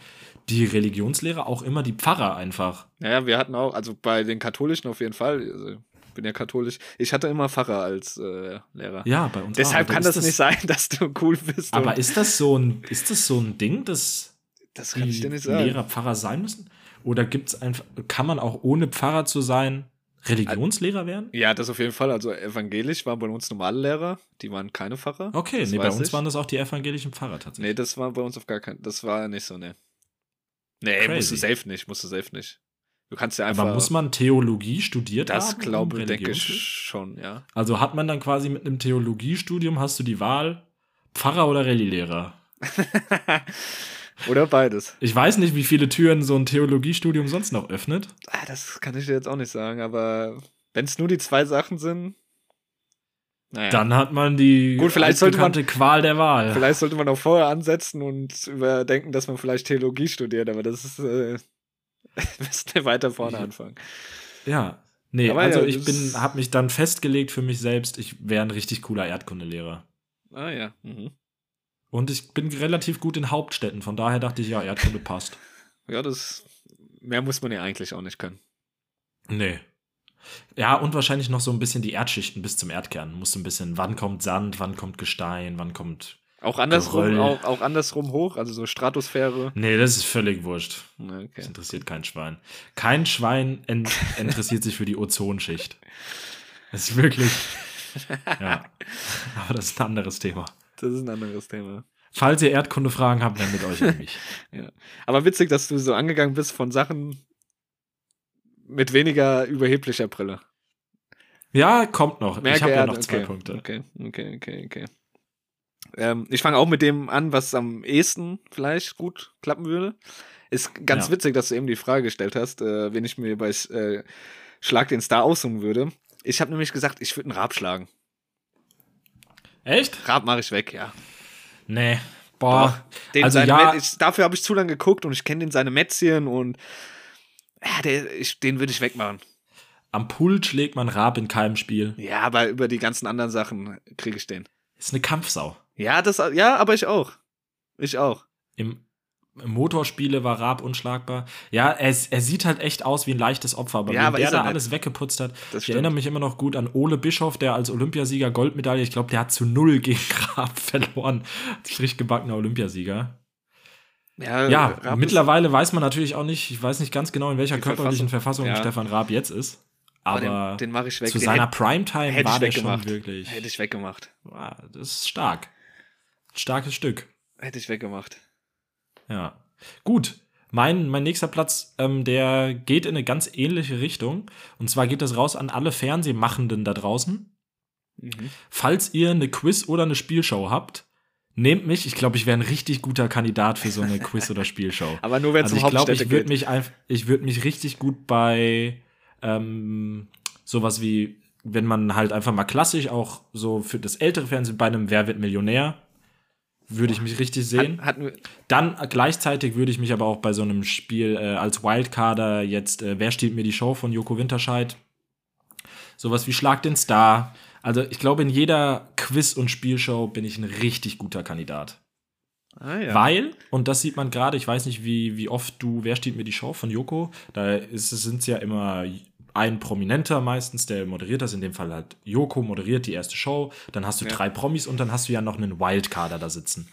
Speaker 5: die Religionslehrer auch immer die Pfarrer einfach.
Speaker 1: Ja, wir hatten auch, also bei den Katholischen auf jeden Fall, also ich bin ja katholisch, ich hatte immer Pfarrer als äh, Lehrer.
Speaker 5: Ja, bei uns
Speaker 1: Deshalb
Speaker 5: auch.
Speaker 1: kann
Speaker 5: Ist
Speaker 1: das, nicht sein, dass du cool bist.
Speaker 5: Aber ist das so ein, ist das so ein Ding, dass
Speaker 1: das
Speaker 5: die
Speaker 1: kann ich dir nicht sagen.
Speaker 5: Lehrer Pfarrer sein müssen? Oder gibt's einfach, kann man auch ohne Pfarrer zu sein Religionslehrer werden?
Speaker 1: Ja, das auf jeden Fall. Also evangelisch waren bei uns normale Lehrer, die waren keine Pfarrer.
Speaker 5: Okay,
Speaker 1: das
Speaker 5: nee, bei uns
Speaker 1: ich.
Speaker 5: waren das auch die evangelischen Pfarrer tatsächlich.
Speaker 1: Nee, das war bei uns auf gar keinen, das war nicht so, ne. Nee, musst du
Speaker 5: Crazy.
Speaker 1: safe nicht, musst du safe nicht. Du kannst ja einfach,
Speaker 5: Aber muss man Theologie studiert
Speaker 1: das
Speaker 5: haben? um
Speaker 1: glaube, denke ich
Speaker 5: Religion zu-
Speaker 1: schon, ja.
Speaker 5: Also hat man dann quasi mit einem Theologiestudium, hast du die Wahl, Pfarrer oder Rallye-Lehrer?
Speaker 1: Oder beides.
Speaker 5: Ich weiß nicht, wie viele Türen so ein Theologiestudium sonst noch öffnet.
Speaker 1: Ah, das kann ich dir jetzt auch nicht sagen, aber wenn es nur die zwei Sachen sind, naja.
Speaker 5: Dann hat man die
Speaker 1: Gut, vielleicht sollte man-
Speaker 5: Qual der Wahl.
Speaker 1: Vielleicht sollte man auch vorher ansetzen und überdenken, dass man vielleicht Theologie studiert, aber das ist, äh, müssten wir weiter vorne anfangen.
Speaker 5: Ja. Nee,
Speaker 1: Aber
Speaker 5: also
Speaker 1: ja,
Speaker 5: ich bin, habe mich dann festgelegt für mich selbst, ich wäre ein richtig cooler Erdkundelehrer.
Speaker 1: Ah ja. Mhm.
Speaker 5: Und ich bin relativ gut in Hauptstädten, von daher dachte ich, ja, Erdkunde passt.
Speaker 1: Ja, das mehr muss man ja eigentlich auch nicht können.
Speaker 5: Nee. Ja, und wahrscheinlich noch so ein bisschen die Erdschichten bis zum Erdkern. Muss so ein bisschen, wann kommt Sand, wann kommt Gestein, wann kommt.
Speaker 1: Auch andersrum,
Speaker 5: Geröll.
Speaker 1: auch, auch andersrum hoch, also so Stratosphäre.
Speaker 5: Nee, das ist völlig wurscht.
Speaker 1: Na,
Speaker 5: Das
Speaker 1: Okay.
Speaker 5: interessiert kein Schwein. Kein Schwein en interessiert sich für die Ozonschicht. Das ist wirklich. Ja. Aber das ist ein anderes Thema.
Speaker 1: Das ist ein anderes Thema.
Speaker 5: Falls ihr Erdkunde-Fragen habt, wendet euch an mich.
Speaker 1: Aber witzig, dass du so angegangen bist von Sachen mit weniger überheblicher Brille.
Speaker 5: Ja, kommt noch.
Speaker 1: Mehr
Speaker 5: ich habe ja noch zwei
Speaker 1: okay.
Speaker 5: Punkte.
Speaker 1: Okay, okay, okay, okay. Ähm, ich fange auch mit dem an, was am ehesten vielleicht gut klappen würde. Ist ganz
Speaker 5: Ja.
Speaker 1: witzig, dass du eben die Frage gestellt hast, äh, wen ich mir bei äh, Schlag den Star aussuchen würde. Ich habe nämlich gesagt, ich würde einen Rab schlagen.
Speaker 5: Echt?
Speaker 1: Rab mache ich weg, ja.
Speaker 5: Nee. Boah.
Speaker 1: Den
Speaker 5: also ja,
Speaker 1: Met- ich, dafür habe ich zu lange geguckt und ich kenne den seine Mätzchen und ja, der, ich, den würde ich wegmachen.
Speaker 5: am Pult schlägt man Rab in keinem Spiel.
Speaker 1: Ja, aber über die ganzen anderen Sachen kriege ich den.
Speaker 5: Ist eine Kampfsau.
Speaker 1: Ja, das, ja, aber ich auch. Ich auch.
Speaker 5: Im, im Motorspiele war Raab unschlagbar. Ja, er, er sieht halt echt aus wie ein leichtes Opfer, aber
Speaker 1: Ja,
Speaker 5: wenn
Speaker 1: aber
Speaker 5: der
Speaker 1: er
Speaker 5: da
Speaker 1: nicht.
Speaker 5: alles weggeputzt hat.
Speaker 1: Das
Speaker 5: ich
Speaker 1: stimmt.
Speaker 5: erinnere mich immer noch gut an Ole Bischof, der als Olympiasieger Goldmedaille, ich glaube, der hat zu null gegen Raab verloren. Frisch gebackener Olympiasieger.
Speaker 1: Ja,
Speaker 5: Ja, mittlerweile weiß man natürlich auch nicht, ich weiß nicht ganz genau, in welcher körperlichen
Speaker 1: Verfassung.
Speaker 5: Verfassung. Stefan Raab jetzt ist.
Speaker 1: aber
Speaker 5: Aber
Speaker 1: den, den mache ich weg.
Speaker 5: zu
Speaker 1: Den
Speaker 5: seiner
Speaker 1: hätte-
Speaker 5: Primetime
Speaker 1: hätte
Speaker 5: war
Speaker 1: ich
Speaker 5: der schon
Speaker 1: weggemacht.
Speaker 5: wirklich.
Speaker 1: Hätte ich weggemacht.
Speaker 5: Das ist stark. Starkes Stück.
Speaker 1: Hätte ich weggemacht.
Speaker 5: Ja. Gut. Mein, mein nächster Platz, ähm, der geht in eine ganz ähnliche Richtung. Und zwar geht das raus an alle Fernsehmachenden da draußen.
Speaker 1: Mhm.
Speaker 5: Falls ihr eine Quiz- oder eine Spielshow habt, nehmt mich. Ich glaube, ich wäre ein richtig guter Kandidat für so eine Quiz- oder Spielshow.
Speaker 1: Aber nur wenn es
Speaker 5: Also
Speaker 1: um
Speaker 5: ich glaube,
Speaker 1: Hauptstädte
Speaker 5: ich würde
Speaker 1: geht.
Speaker 5: mich einfach, ich würde mich richtig gut bei ähm, sowas wie, wenn man halt einfach mal klassisch auch so für das ältere Fernsehen bei einem Wer wird Millionär, würde ich mich richtig sehen.
Speaker 1: Hat, wir,
Speaker 5: Dann gleichzeitig würde ich mich aber auch bei so einem Spiel äh, als Wildcarder jetzt, äh, wer stiehlt mir die Show von Joko Winterscheid? Sowas wie Schlag den Star. Also ich glaube, in jeder Quiz- und Spielshow bin ich ein richtig guter Kandidat.
Speaker 1: Ah, ja.
Speaker 5: Weil, und das sieht man gerade, ich weiß nicht, wie, wie oft du, wer steht mir die Show von Joko? Da sind es ja immer ein Prominenter meistens, der moderiert das, in dem Fall halt Joko moderiert die erste Show, dann hast du
Speaker 1: Ja.
Speaker 5: drei Promis und dann hast du ja noch einen Wildcarder da sitzen.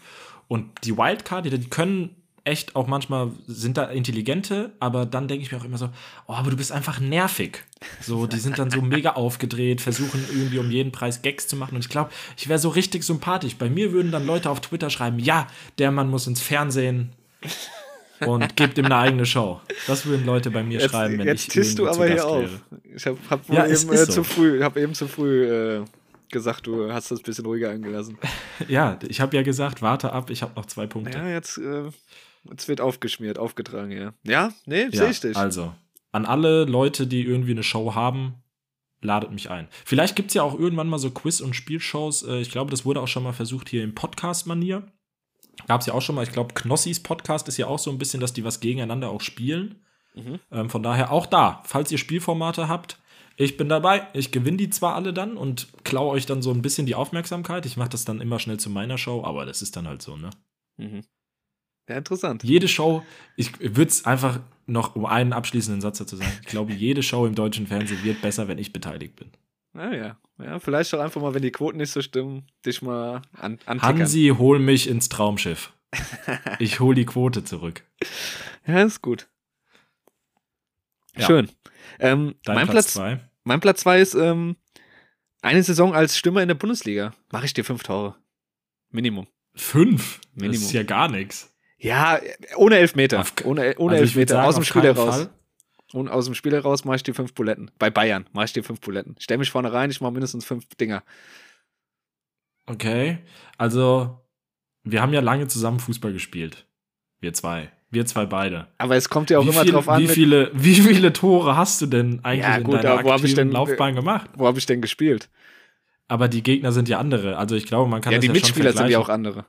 Speaker 5: Und die Wildcarder, die können echt auch manchmal, sind da intelligente, aber dann denke ich mir auch immer so, oh, aber du bist einfach nervig. So, die sind dann so mega aufgedreht, versuchen irgendwie um jeden Preis Gags zu machen und ich glaube, ich wäre so richtig sympathisch. Bei mir würden dann Leute auf Twitter schreiben, ja, der Mann muss ins Fernsehen und gibt ihm eine eigene Show. Das würden Leute bei mir
Speaker 1: Jetzt,
Speaker 5: schreiben, wenn
Speaker 1: jetzt
Speaker 5: ich
Speaker 1: tischst du aber hier auf. Ich habe hab
Speaker 5: Ja,
Speaker 1: eben, äh,
Speaker 5: so.
Speaker 1: zu früh, hab eben zu früh äh, gesagt, du hast das ein bisschen ruhiger angelassen.
Speaker 5: Ja, ich habe ja gesagt, warte ab, ich habe noch zwei Punkte.
Speaker 1: Ja, jetzt, äh, jetzt wird aufgeschmiert, aufgetragen, ja. Ja, nee,
Speaker 5: Ja,
Speaker 1: sehe ich dich.
Speaker 5: Also, an alle Leute, die irgendwie eine Show haben, ladet mich ein. Vielleicht gibt es ja auch irgendwann mal so Quiz- und Spielshows. Äh, Ich glaube, das wurde auch schon mal versucht hier im Podcast-Manier. Gab es ja auch schon mal. Ich glaube, Knossis Podcast ist ja auch so ein bisschen, dass die was gegeneinander auch spielen.
Speaker 1: Mhm.
Speaker 5: Ähm, von daher auch da, falls ihr Spielformate habt, ich bin dabei. Ich gewinne die zwar alle dann und klaue euch dann so ein bisschen die Aufmerksamkeit. Ich mache das dann immer schnell zu meiner Show, aber das ist dann halt so, ne?
Speaker 1: Mhm. Ja, interessant.
Speaker 5: Jede Show, ich würde es einfach noch um einen abschließenden Satz dazu sagen. Ich glaube, jede Show im deutschen Fernsehen wird besser, wenn ich beteiligt bin.
Speaker 1: Ja, ja. Ja, vielleicht auch einfach mal, wenn die Quoten nicht so stimmen, dich mal an, antickern.
Speaker 5: Hansi, hol mich ins Traumschiff. Ich hol die Quote zurück.
Speaker 1: Ja, ist gut.
Speaker 5: Ja.
Speaker 1: Schön. Ähm, mein,
Speaker 5: Platz
Speaker 1: Platz,
Speaker 5: zwei.
Speaker 1: mein Platz zwei ist ähm, eine Saison als Stürmer in der Bundesliga. Mache ich dir fünf Tore. Minimum.
Speaker 5: Fünf.
Speaker 1: Minimum.
Speaker 5: Das ist ja gar nichts.
Speaker 1: Ja, ohne Elfmeter.
Speaker 5: Auf-
Speaker 1: ohne ohne
Speaker 5: Also
Speaker 1: Elfmeter.
Speaker 5: sagen,
Speaker 1: aus dem Spiel heraus.
Speaker 5: Fall.
Speaker 1: Und aus dem Spiel heraus mache ich dir fünf Buletten. Bei Bayern mache ich dir fünf Buletten. Stell mich vorne rein, ich mache mindestens fünf Dinger.
Speaker 5: Okay. Also, wir haben ja lange zusammen Fußball gespielt. Wir zwei. Wir zwei beide.
Speaker 1: Aber es kommt ja auch
Speaker 5: wie,
Speaker 1: immer
Speaker 5: viel,
Speaker 1: drauf an,
Speaker 5: wie, viele, wie viele Tore hast du denn eigentlich
Speaker 1: Ja,
Speaker 5: in
Speaker 1: gut,
Speaker 5: deiner
Speaker 1: aber wo
Speaker 5: aktiven
Speaker 1: denn-
Speaker 5: Laufbahn gemacht?
Speaker 1: wo habe ich denn gespielt?
Speaker 5: Aber die Gegner sind ja andere. Also ich glaube, man kann
Speaker 1: ja,
Speaker 5: das
Speaker 1: die
Speaker 5: ja
Speaker 1: Mitspieler
Speaker 5: schon
Speaker 1: sind ja auch andere.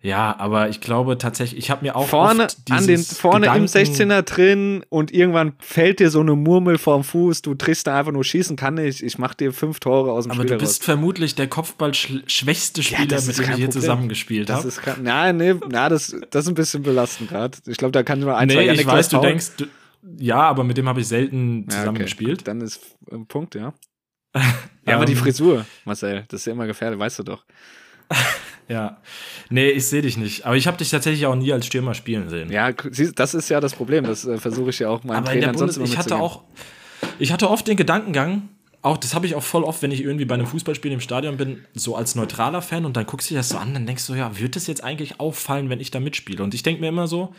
Speaker 5: Ja, aber ich glaube tatsächlich, ich habe mir auch
Speaker 1: vorne an den vorne im
Speaker 5: Gedanken-
Speaker 1: 16er drin und irgendwann fällt dir so eine Murmel vorm Fuß, du triffst da einfach nur schießen kann ich, ich mach dir fünf Tore aus dem
Speaker 5: Aber
Speaker 1: Spiel
Speaker 5: du bist
Speaker 1: raus.
Speaker 5: vermutlich der Kopfball-schwächste Spieler,
Speaker 1: das
Speaker 5: mit dem ich hier zusammengespielt
Speaker 1: Das
Speaker 5: habe.
Speaker 1: ist kein, na, nee, na, das, das ist ein bisschen belastend gerade. Ich glaube, da kann nur ein, zwei
Speaker 5: Nee, ich
Speaker 1: Janik
Speaker 5: weiß, du denkst, du, ja, aber mit dem habe ich selten
Speaker 1: Ja,
Speaker 5: zusammen
Speaker 1: okay. Dann ist ein Punkt, ja. Ja, aber die
Speaker 5: Ähm,
Speaker 1: Frisur, Marcel, das ist ja immer gefährlich, weißt du doch.
Speaker 5: Ja. Nee, ich sehe dich nicht. Aber ich habe dich tatsächlich auch nie als Stürmer spielen sehen.
Speaker 1: Ja, das ist ja das Problem, das äh, versuche ich ja auch meinen
Speaker 5: aber in der
Speaker 1: Trainern sonst
Speaker 5: Bundes
Speaker 1: immer
Speaker 5: ich hatte auch, ich hatte oft den Gedankengang, auch das habe ich auch voll oft, wenn ich irgendwie bei einem Fußballspiel im Stadion bin, so als neutraler Fan und dann guckst du dir das so an, dann denkst du, ja, wird das jetzt eigentlich auffallen, wenn ich da mitspiele? Und ich denke mir immer so,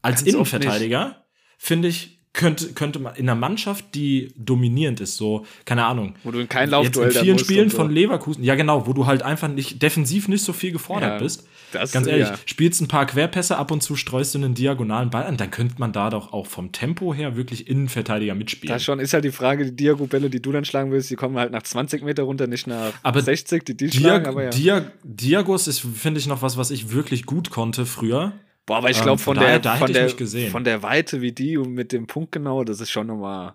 Speaker 5: als
Speaker 1: Ganz
Speaker 5: Innenverteidiger finde ich, könnte, könnte man in einer Mannschaft, die dominierend ist, so, keine Ahnung,
Speaker 1: Wo du in kein
Speaker 5: jetzt
Speaker 1: Laufduell
Speaker 5: in
Speaker 1: dann
Speaker 5: vielen Spielen
Speaker 1: so.
Speaker 5: von Leverkusen, ja genau, wo du halt einfach nicht defensiv nicht so viel gefordert
Speaker 1: Ja,
Speaker 5: bist.
Speaker 1: das-
Speaker 5: Ganz ehrlich,
Speaker 1: ja.
Speaker 5: spielst ein paar Querpässe, ab und zu streust du einen diagonalen Ball an, dann könnte man da doch auch vom Tempo her wirklich Innenverteidiger mitspielen.
Speaker 1: Da schon ist halt die Frage, die Diago-Bälle, die du dann schlagen willst, die kommen halt nach 20 Meter runter, nicht nach
Speaker 5: Aber
Speaker 1: 60, die die
Speaker 5: Dia
Speaker 1: schlagen, aber ja.
Speaker 5: Dia Diagos ist, finde ich, noch was, was ich wirklich gut konnte früher.
Speaker 1: Boah, aber ich
Speaker 5: ähm,
Speaker 1: glaube,
Speaker 5: von
Speaker 1: von, der, von, der, von der Weite wie die und mit dem Punkt genau, das ist schon nochmal.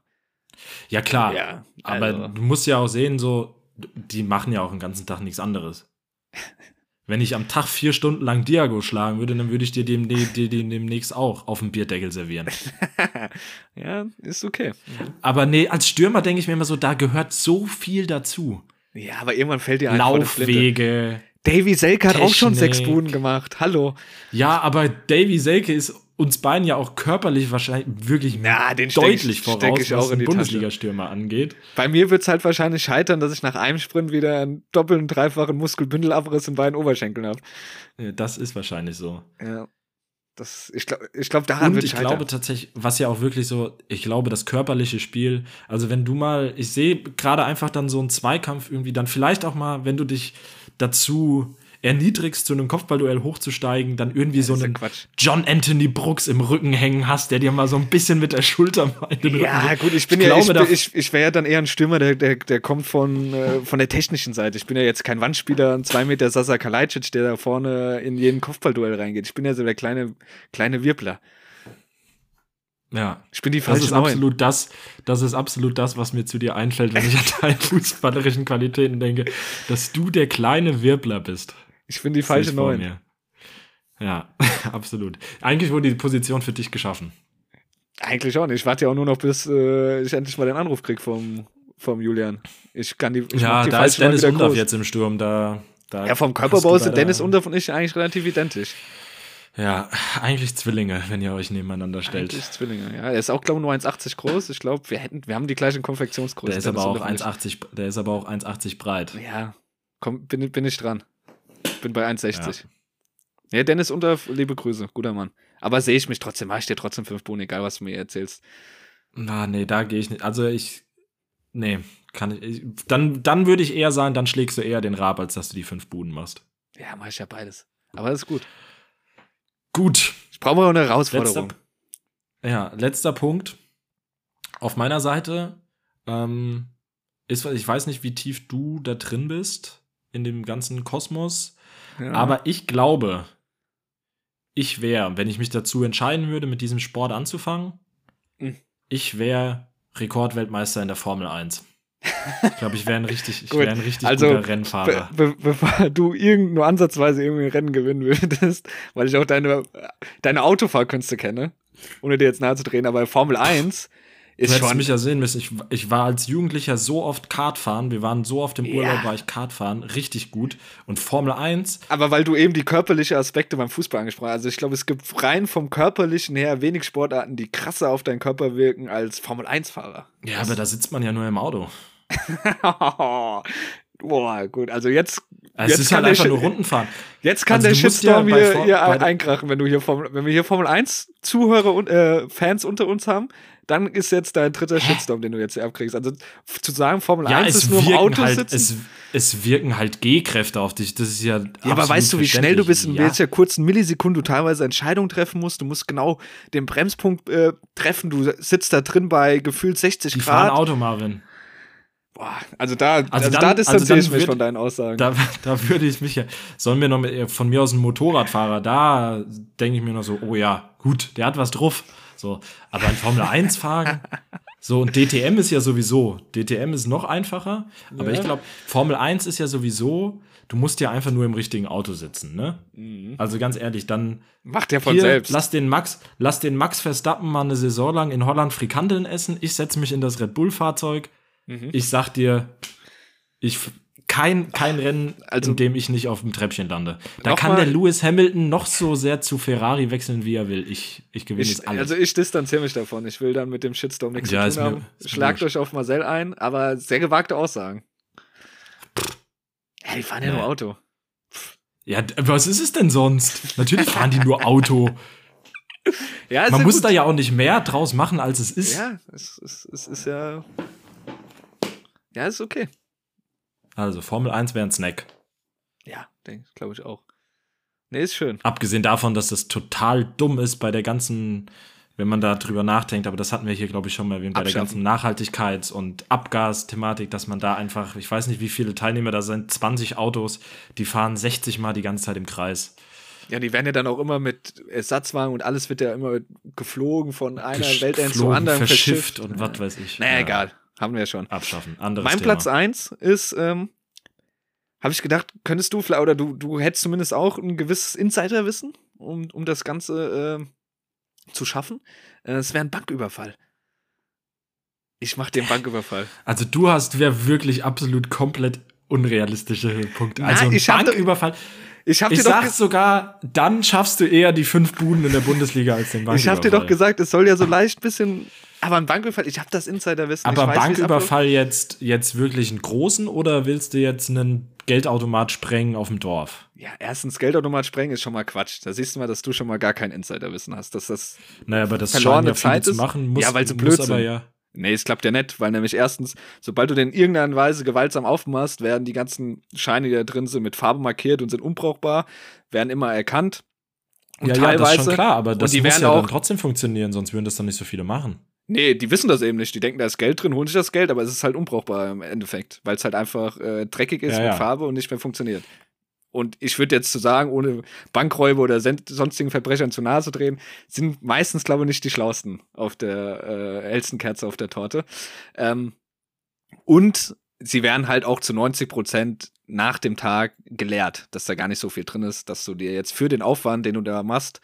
Speaker 5: Ja, klar.
Speaker 1: Ja,
Speaker 5: aber
Speaker 1: also.
Speaker 5: du musst ja auch sehen, so, die machen ja auch den ganzen Tag nichts anderes. Wenn ich am Tag vier Stunden lang Diago schlagen würde, dann würde ich dir dem, dem, dem, demnächst auch auf dem Bierdeckel servieren.
Speaker 1: ja, ist okay.
Speaker 5: Aber nee, als Stürmer denke ich mir immer so, da gehört so viel dazu.
Speaker 1: Ja, aber irgendwann fällt dir einfach eine Flinte.
Speaker 5: Laufwege.
Speaker 1: Davy Selke hat auch schon sechs Buden gemacht. Hallo.
Speaker 5: Ja, aber Davy Selke ist uns beiden ja auch körperlich wahrscheinlich wirklich
Speaker 1: Ja, den steck
Speaker 5: deutlich
Speaker 1: ich-
Speaker 5: voraus,
Speaker 1: steck
Speaker 5: was
Speaker 1: Tasche.
Speaker 5: Bundesliga-Stürmer angeht.
Speaker 1: Bei mir wird es halt wahrscheinlich scheitern, dass ich nach einem Sprint wieder einen doppelten, dreifachen Muskelbündelabriss in beiden Oberschenkeln habe.
Speaker 5: Ja, Das ist wahrscheinlich so.
Speaker 1: Ja. Das, ich glaube, ich glaub, daran
Speaker 5: Und
Speaker 1: wird
Speaker 5: ich
Speaker 1: scheitern.
Speaker 5: glaube tatsächlich, was ja auch wirklich so, ich glaube, das körperliche Spiel, also wenn du mal, ich sehe gerade einfach dann so einen Zweikampf irgendwie, dann vielleicht auch mal, wenn du dich dazu erniedrigst, zu einem Kopfballduell hochzusteigen, dann irgendwie so
Speaker 1: ja
Speaker 5: einen
Speaker 1: Quatsch.
Speaker 5: John Anthony Brooks im Rücken hängen hast, der dir mal so ein bisschen mit der Schulter mal in den
Speaker 1: Ja,
Speaker 5: Rücken
Speaker 1: gut, ich bin
Speaker 5: Ich
Speaker 1: ja, ich,
Speaker 5: glaube,
Speaker 1: bin- ich, ich wäre ja dann eher ein Stürmer, der, der, der kommt von, äh, von der technischen Seite. Ich bin ja jetzt kein Wandspieler, ein 2 Meter Sasa Kalajdzic, der da vorne in jeden Kopfballduell reingeht. Ich bin ja so der kleine, kleine Wirbler.
Speaker 5: Ja.
Speaker 1: Ich bin die
Speaker 5: Das
Speaker 1: falsche
Speaker 5: ist
Speaker 1: Neun.
Speaker 5: absolut das, das ist absolut das, was mir zu dir einfällt, wenn ich an deine fußballerischen Qualitäten denke, dass du der kleine Wirbler bist.
Speaker 1: Ich finde die falsche Neun.
Speaker 5: Ja, absolut. Eigentlich wurde die Position für dich geschaffen.
Speaker 1: Eigentlich auch nicht. Ich warte ja auch nur noch, bis äh, ich endlich mal den Anruf krieg vom, vom Julian. Ich kann die. Ich
Speaker 5: ja,
Speaker 1: die
Speaker 5: da ist Dennis Undorf jetzt im Sturm. Da, da
Speaker 1: Ja, vom Körperbau sind Dennis Undorf und ich eigentlich relativ identisch.
Speaker 5: Ja, eigentlich Zwillinge, wenn ihr euch nebeneinander stellt.
Speaker 1: Eigentlich Zwillinge, ja. Er ist auch, glaube ich, nur 1,80 groß. Ich glaube, wir hätten, wir haben die gleiche Konfektionsgröße.
Speaker 5: Der ist aber auch
Speaker 1: Undorf und ich.
Speaker 5: 1,80, der ist aber auch 1,80 breit.
Speaker 1: Ja, komm, bin, bin ich dran. Bin bei 1,60. Ja. Dennis Undorf, liebe Grüße, guter Mann. Aber sehe ich mich trotzdem, mache ich dir trotzdem fünf Bohnen, egal was du mir erzählst.
Speaker 5: Na, nee, da gehe ich nicht. Also ich. Nee, kann ich. ich dann, dann würde ich eher sagen, dann schlägst du eher den Rab, als dass du die fünf Buden machst.
Speaker 1: Ja, mache ich ja beides. Aber das ist gut.
Speaker 5: Gut.
Speaker 1: Ich brauche mal eine Herausforderung.
Speaker 5: Letzter, ja, letzter Punkt. Auf meiner Seite ist, ich weiß nicht, wie tief du da drin bist in dem ganzen Kosmos,
Speaker 1: Ja.
Speaker 5: aber ich glaube, ich wäre, wenn ich mich dazu entscheiden würde, mit diesem Sport anzufangen,
Speaker 1: Mhm.
Speaker 5: ich wäre Rekordweltmeister in der Formel 1. Ich glaube, ich wäre ein richtig, ich wäre ein richtig
Speaker 1: also,
Speaker 5: guter Rennfahrer.
Speaker 1: Be be bevor du irgend nur ansatzweise irgendwie ein Rennen gewinnen würdest, weil ich auch deine, deine Autofahrkünste kenne, ohne dir jetzt nahe zu drehen, aber Formel 1
Speaker 5: Du
Speaker 1: ist
Speaker 5: hättest
Speaker 1: schon.
Speaker 5: mich ja sehen müssen. Ich, ich war als Jugendlicher so oft Kartfahren. Wir waren so oft im
Speaker 1: Ja.
Speaker 5: Urlaub, war ich Kartfahren. Richtig gut. Und Formel 1,
Speaker 1: Aber weil du eben die körperlichen Aspekte beim Fußball angesprochen hast. Also ich glaube, es gibt rein vom körperlichen her wenig Sportarten, die krasser auf deinen Körper wirken als Formel 1-Fahrer.
Speaker 5: ja, aber da sitzt man ja nur im Auto.
Speaker 1: Boah, gut. Also jetzt,
Speaker 5: Es
Speaker 1: Jetzt
Speaker 5: ist
Speaker 1: kann
Speaker 5: halt
Speaker 1: der
Speaker 5: einfach nur Rundenfahren.
Speaker 1: jetzt kann
Speaker 5: Also
Speaker 1: der Shitstorm
Speaker 5: ja
Speaker 1: hier, hier einkrachen, wenn du hier Formel, wenn wir hier Formel 1 Zuhörer und äh, Fans unter uns haben, dann ist jetzt dein dritter Shitstorm, den du jetzt hier abkriegst. Also zu sagen, Formel
Speaker 5: Ja,
Speaker 1: 1
Speaker 5: es
Speaker 1: ist nur im Auto
Speaker 5: halt,
Speaker 1: sitzen.
Speaker 5: es, es wirken halt G-Kräfte auf dich. Das ist ja.
Speaker 1: Ja, aber weißt du, wie schnell du bist, in
Speaker 5: ja.
Speaker 1: welcher kurzen Millisekunde du teilweise Entscheidungen treffen musst? Du musst genau den Bremspunkt äh, treffen. Du sitzt da drin bei gefühlt 60
Speaker 5: Die fahren
Speaker 1: Grad.
Speaker 5: Auto, Marvin.
Speaker 1: Boah, also da, also,
Speaker 5: Also
Speaker 1: da
Speaker 5: dann-
Speaker 1: distanziere
Speaker 5: also dann
Speaker 1: ich mich
Speaker 5: wird-
Speaker 1: von deinen Aussagen.
Speaker 5: Da, da würde ich mich ja. Sollen wir noch mit, von mir aus einen Motorradfahrer? Da denke ich mir noch so, oh ja, gut, der hat was drauf. So, aber ein Formel 1 fahren. So, und DTM ist ja sowieso. DTM ist noch einfacher. Aber
Speaker 1: Ja.
Speaker 5: ich glaube, Formel 1 ist ja sowieso, du musst ja einfach nur im richtigen Auto sitzen, ne? Also ganz ehrlich, dann
Speaker 1: Macht Mhm. von
Speaker 5: hier,
Speaker 1: selbst.
Speaker 5: lass den Max, lass den Max Verstappen mal eine Saison lang in Holland Frikandeln essen. Ich setze mich in das Red Bull Fahrzeug.
Speaker 1: Mhm.
Speaker 5: Ich sag dir, ich kein, kein Rennen,
Speaker 1: Also-
Speaker 5: in dem ich nicht auf dem Treppchen lande. Da kann
Speaker 1: mal-
Speaker 5: der Lewis Hamilton noch so sehr zu Ferrari wechseln, wie er will. Ich, ich gewinne
Speaker 1: Ich,
Speaker 5: es alles.
Speaker 1: also ich distanziere mich davon. Ich will dann mit dem Shitstorm nichts
Speaker 5: Ja,
Speaker 1: zu tun
Speaker 5: mir-
Speaker 1: haben. Schlagt euch auf Marcel ein, aber sehr gewagte Aussagen. Ja, die fahren ja
Speaker 5: Nee.
Speaker 1: nur Auto.
Speaker 5: ja, was ist es denn sonst? Natürlich fahren die nur Auto.
Speaker 1: Ja,
Speaker 5: Man
Speaker 1: ja
Speaker 5: muss
Speaker 1: gut.
Speaker 5: da ja auch nicht mehr draus machen, als es ist.
Speaker 1: Ja, es, es, es ist ja. Ja, ist okay.
Speaker 5: Also, Formel 1 wäre ein Snack.
Speaker 1: Ja, glaube ich auch. Nee, ist schön.
Speaker 5: Abgesehen davon, dass das total dumm ist bei der ganzen, wenn man da drüber nachdenkt, aber das hatten wir hier, glaube ich, schon mal erwähnt, bei der ganzen Nachhaltigkeits- und Abgasthematik, dass man da einfach, ich weiß nicht, wie viele Teilnehmer da sind, 20 Autos, die fahren 60 Mal die ganze Zeit im Kreis.
Speaker 1: Ja, die werden ja dann auch immer mit Ersatzwagen und alles wird ja immer geflogen von einer
Speaker 5: Gesch-
Speaker 1: Weltend zur anderen
Speaker 5: verschifft
Speaker 1: verschifft.
Speaker 5: und was weiß ich.
Speaker 1: Naja,
Speaker 5: Ja,
Speaker 1: egal. Haben wir ja schon.
Speaker 5: Abschaffen. Anderes
Speaker 1: Mein
Speaker 5: Thema.
Speaker 1: Platz 1 ist, ähm, habe ich gedacht, könntest du vielleicht, oder du, du hättest zumindest auch ein gewisses Insiderwissen, um, um das Ganze äh, zu schaffen. Äh, Es wäre ein Banküberfall. Ich mach den Banküberfall.
Speaker 5: Also du hast wer wirklich absolut komplett unrealistische Punkte. Also ein
Speaker 1: ich
Speaker 5: Banküberfall.
Speaker 1: Ich hab
Speaker 5: Ich sag sogar, dann schaffst du eher die fünf Buden in der Bundesliga als den Banküberfall.
Speaker 1: ich hab dir doch gesagt, es soll ja so leicht bisschen. Aber ein Banküberfall, ich habe das Insiderwissen.
Speaker 5: Aber
Speaker 1: weiß,
Speaker 5: Banküberfall jetzt, jetzt wirklich einen großen oder willst du jetzt einen Geldautomat sprengen auf dem Dorf?
Speaker 1: Ja, erstens Geldautomat sprengen ist schon mal Quatsch. Da siehst du mal, dass du schon mal gar kein Insiderwissen hast. Dass das
Speaker 5: Naja, aber das
Speaker 1: Verlorene
Speaker 5: ja
Speaker 1: Zeit
Speaker 5: zu
Speaker 1: ist-
Speaker 5: machen. Muss,
Speaker 1: Ja, weil sie blöd
Speaker 5: aber
Speaker 1: sind.
Speaker 5: ja.
Speaker 1: Nee, es klappt ja nicht, weil nämlich erstens, sobald du den in irgendeiner Weise gewaltsam aufmachst, werden die ganzen Scheine, die da drin sind, mit Farbe markiert und sind unbrauchbar, werden immer erkannt. Und
Speaker 5: Ja, ja,
Speaker 1: teilweise,
Speaker 5: das ist schon klar, aber das
Speaker 1: die
Speaker 5: muss
Speaker 1: werden
Speaker 5: ja
Speaker 1: auch-
Speaker 5: dann trotzdem funktionieren, sonst würden das dann nicht so viele machen.
Speaker 1: Nee, die wissen das eben nicht. Die denken, da ist Geld drin, holen sich das Geld, aber es ist halt unbrauchbar im Endeffekt, weil es halt einfach äh, dreckig ist
Speaker 5: Ja,
Speaker 1: mit
Speaker 5: ja.
Speaker 1: Farbe und nicht mehr funktioniert. Und ich würde jetzt zu sagen, ohne Bankräuber oder sonstigen Verbrechern zu nahe zu drehen, sind meistens, glaube ich, nicht die schlausten auf der äh, hellsten Kerze auf der Torte. Ähm, und sie werden halt auch zu 90 Prozent nach dem Tag geleert, dass da gar nicht so viel drin ist, dass du dir jetzt für den Aufwand, den du da machst,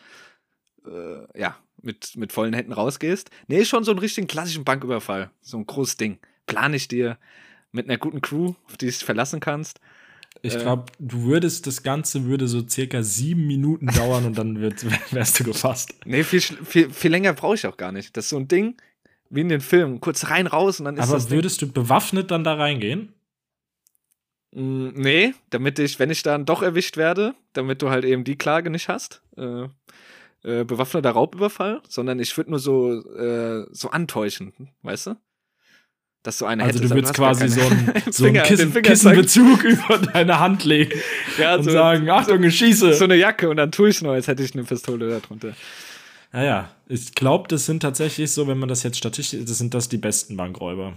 Speaker 1: äh, ja, mit, mit vollen Händen rausgehst. Nee, schon so einen richtigen klassischen Banküberfall. So ein großes Ding. Plane ich dir mit einer guten Crew, auf die du dich verlassen kannst.
Speaker 5: Ich
Speaker 1: Äh.
Speaker 5: glaube, du würdest, das Ganze würde so circa sieben Minuten dauern und dann wird, wärst du gefasst.
Speaker 1: Nee, viel, viel, viel länger brauche ich auch gar nicht. Das ist so ein Ding, wie in den Filmen. Kurz rein, raus und dann ist
Speaker 5: Aber
Speaker 1: das Ding.
Speaker 5: würdest du bewaffnet dann da reingehen?
Speaker 1: Mm, Nee, damit ich, wenn ich dann doch erwischt werde, damit du halt eben die Klage nicht hast, äh, äh, bewaffneter Raubüberfall, sondern ich würde nur so, äh, so antäuschen, weißt du? Dass du eine
Speaker 5: Also du würdest quasi so einen, so einen Kissen, Kissenbezug über deine Hand legen
Speaker 1: ja,
Speaker 5: und
Speaker 1: so,
Speaker 5: sagen, Achtung, ich schieße.
Speaker 1: so eine Jacke und dann tue ich nur, als hätte ich eine Pistole da drunter.
Speaker 5: Naja, ich glaube, das sind tatsächlich so, wenn man das jetzt statistisch, das sind das die besten Bankräuber,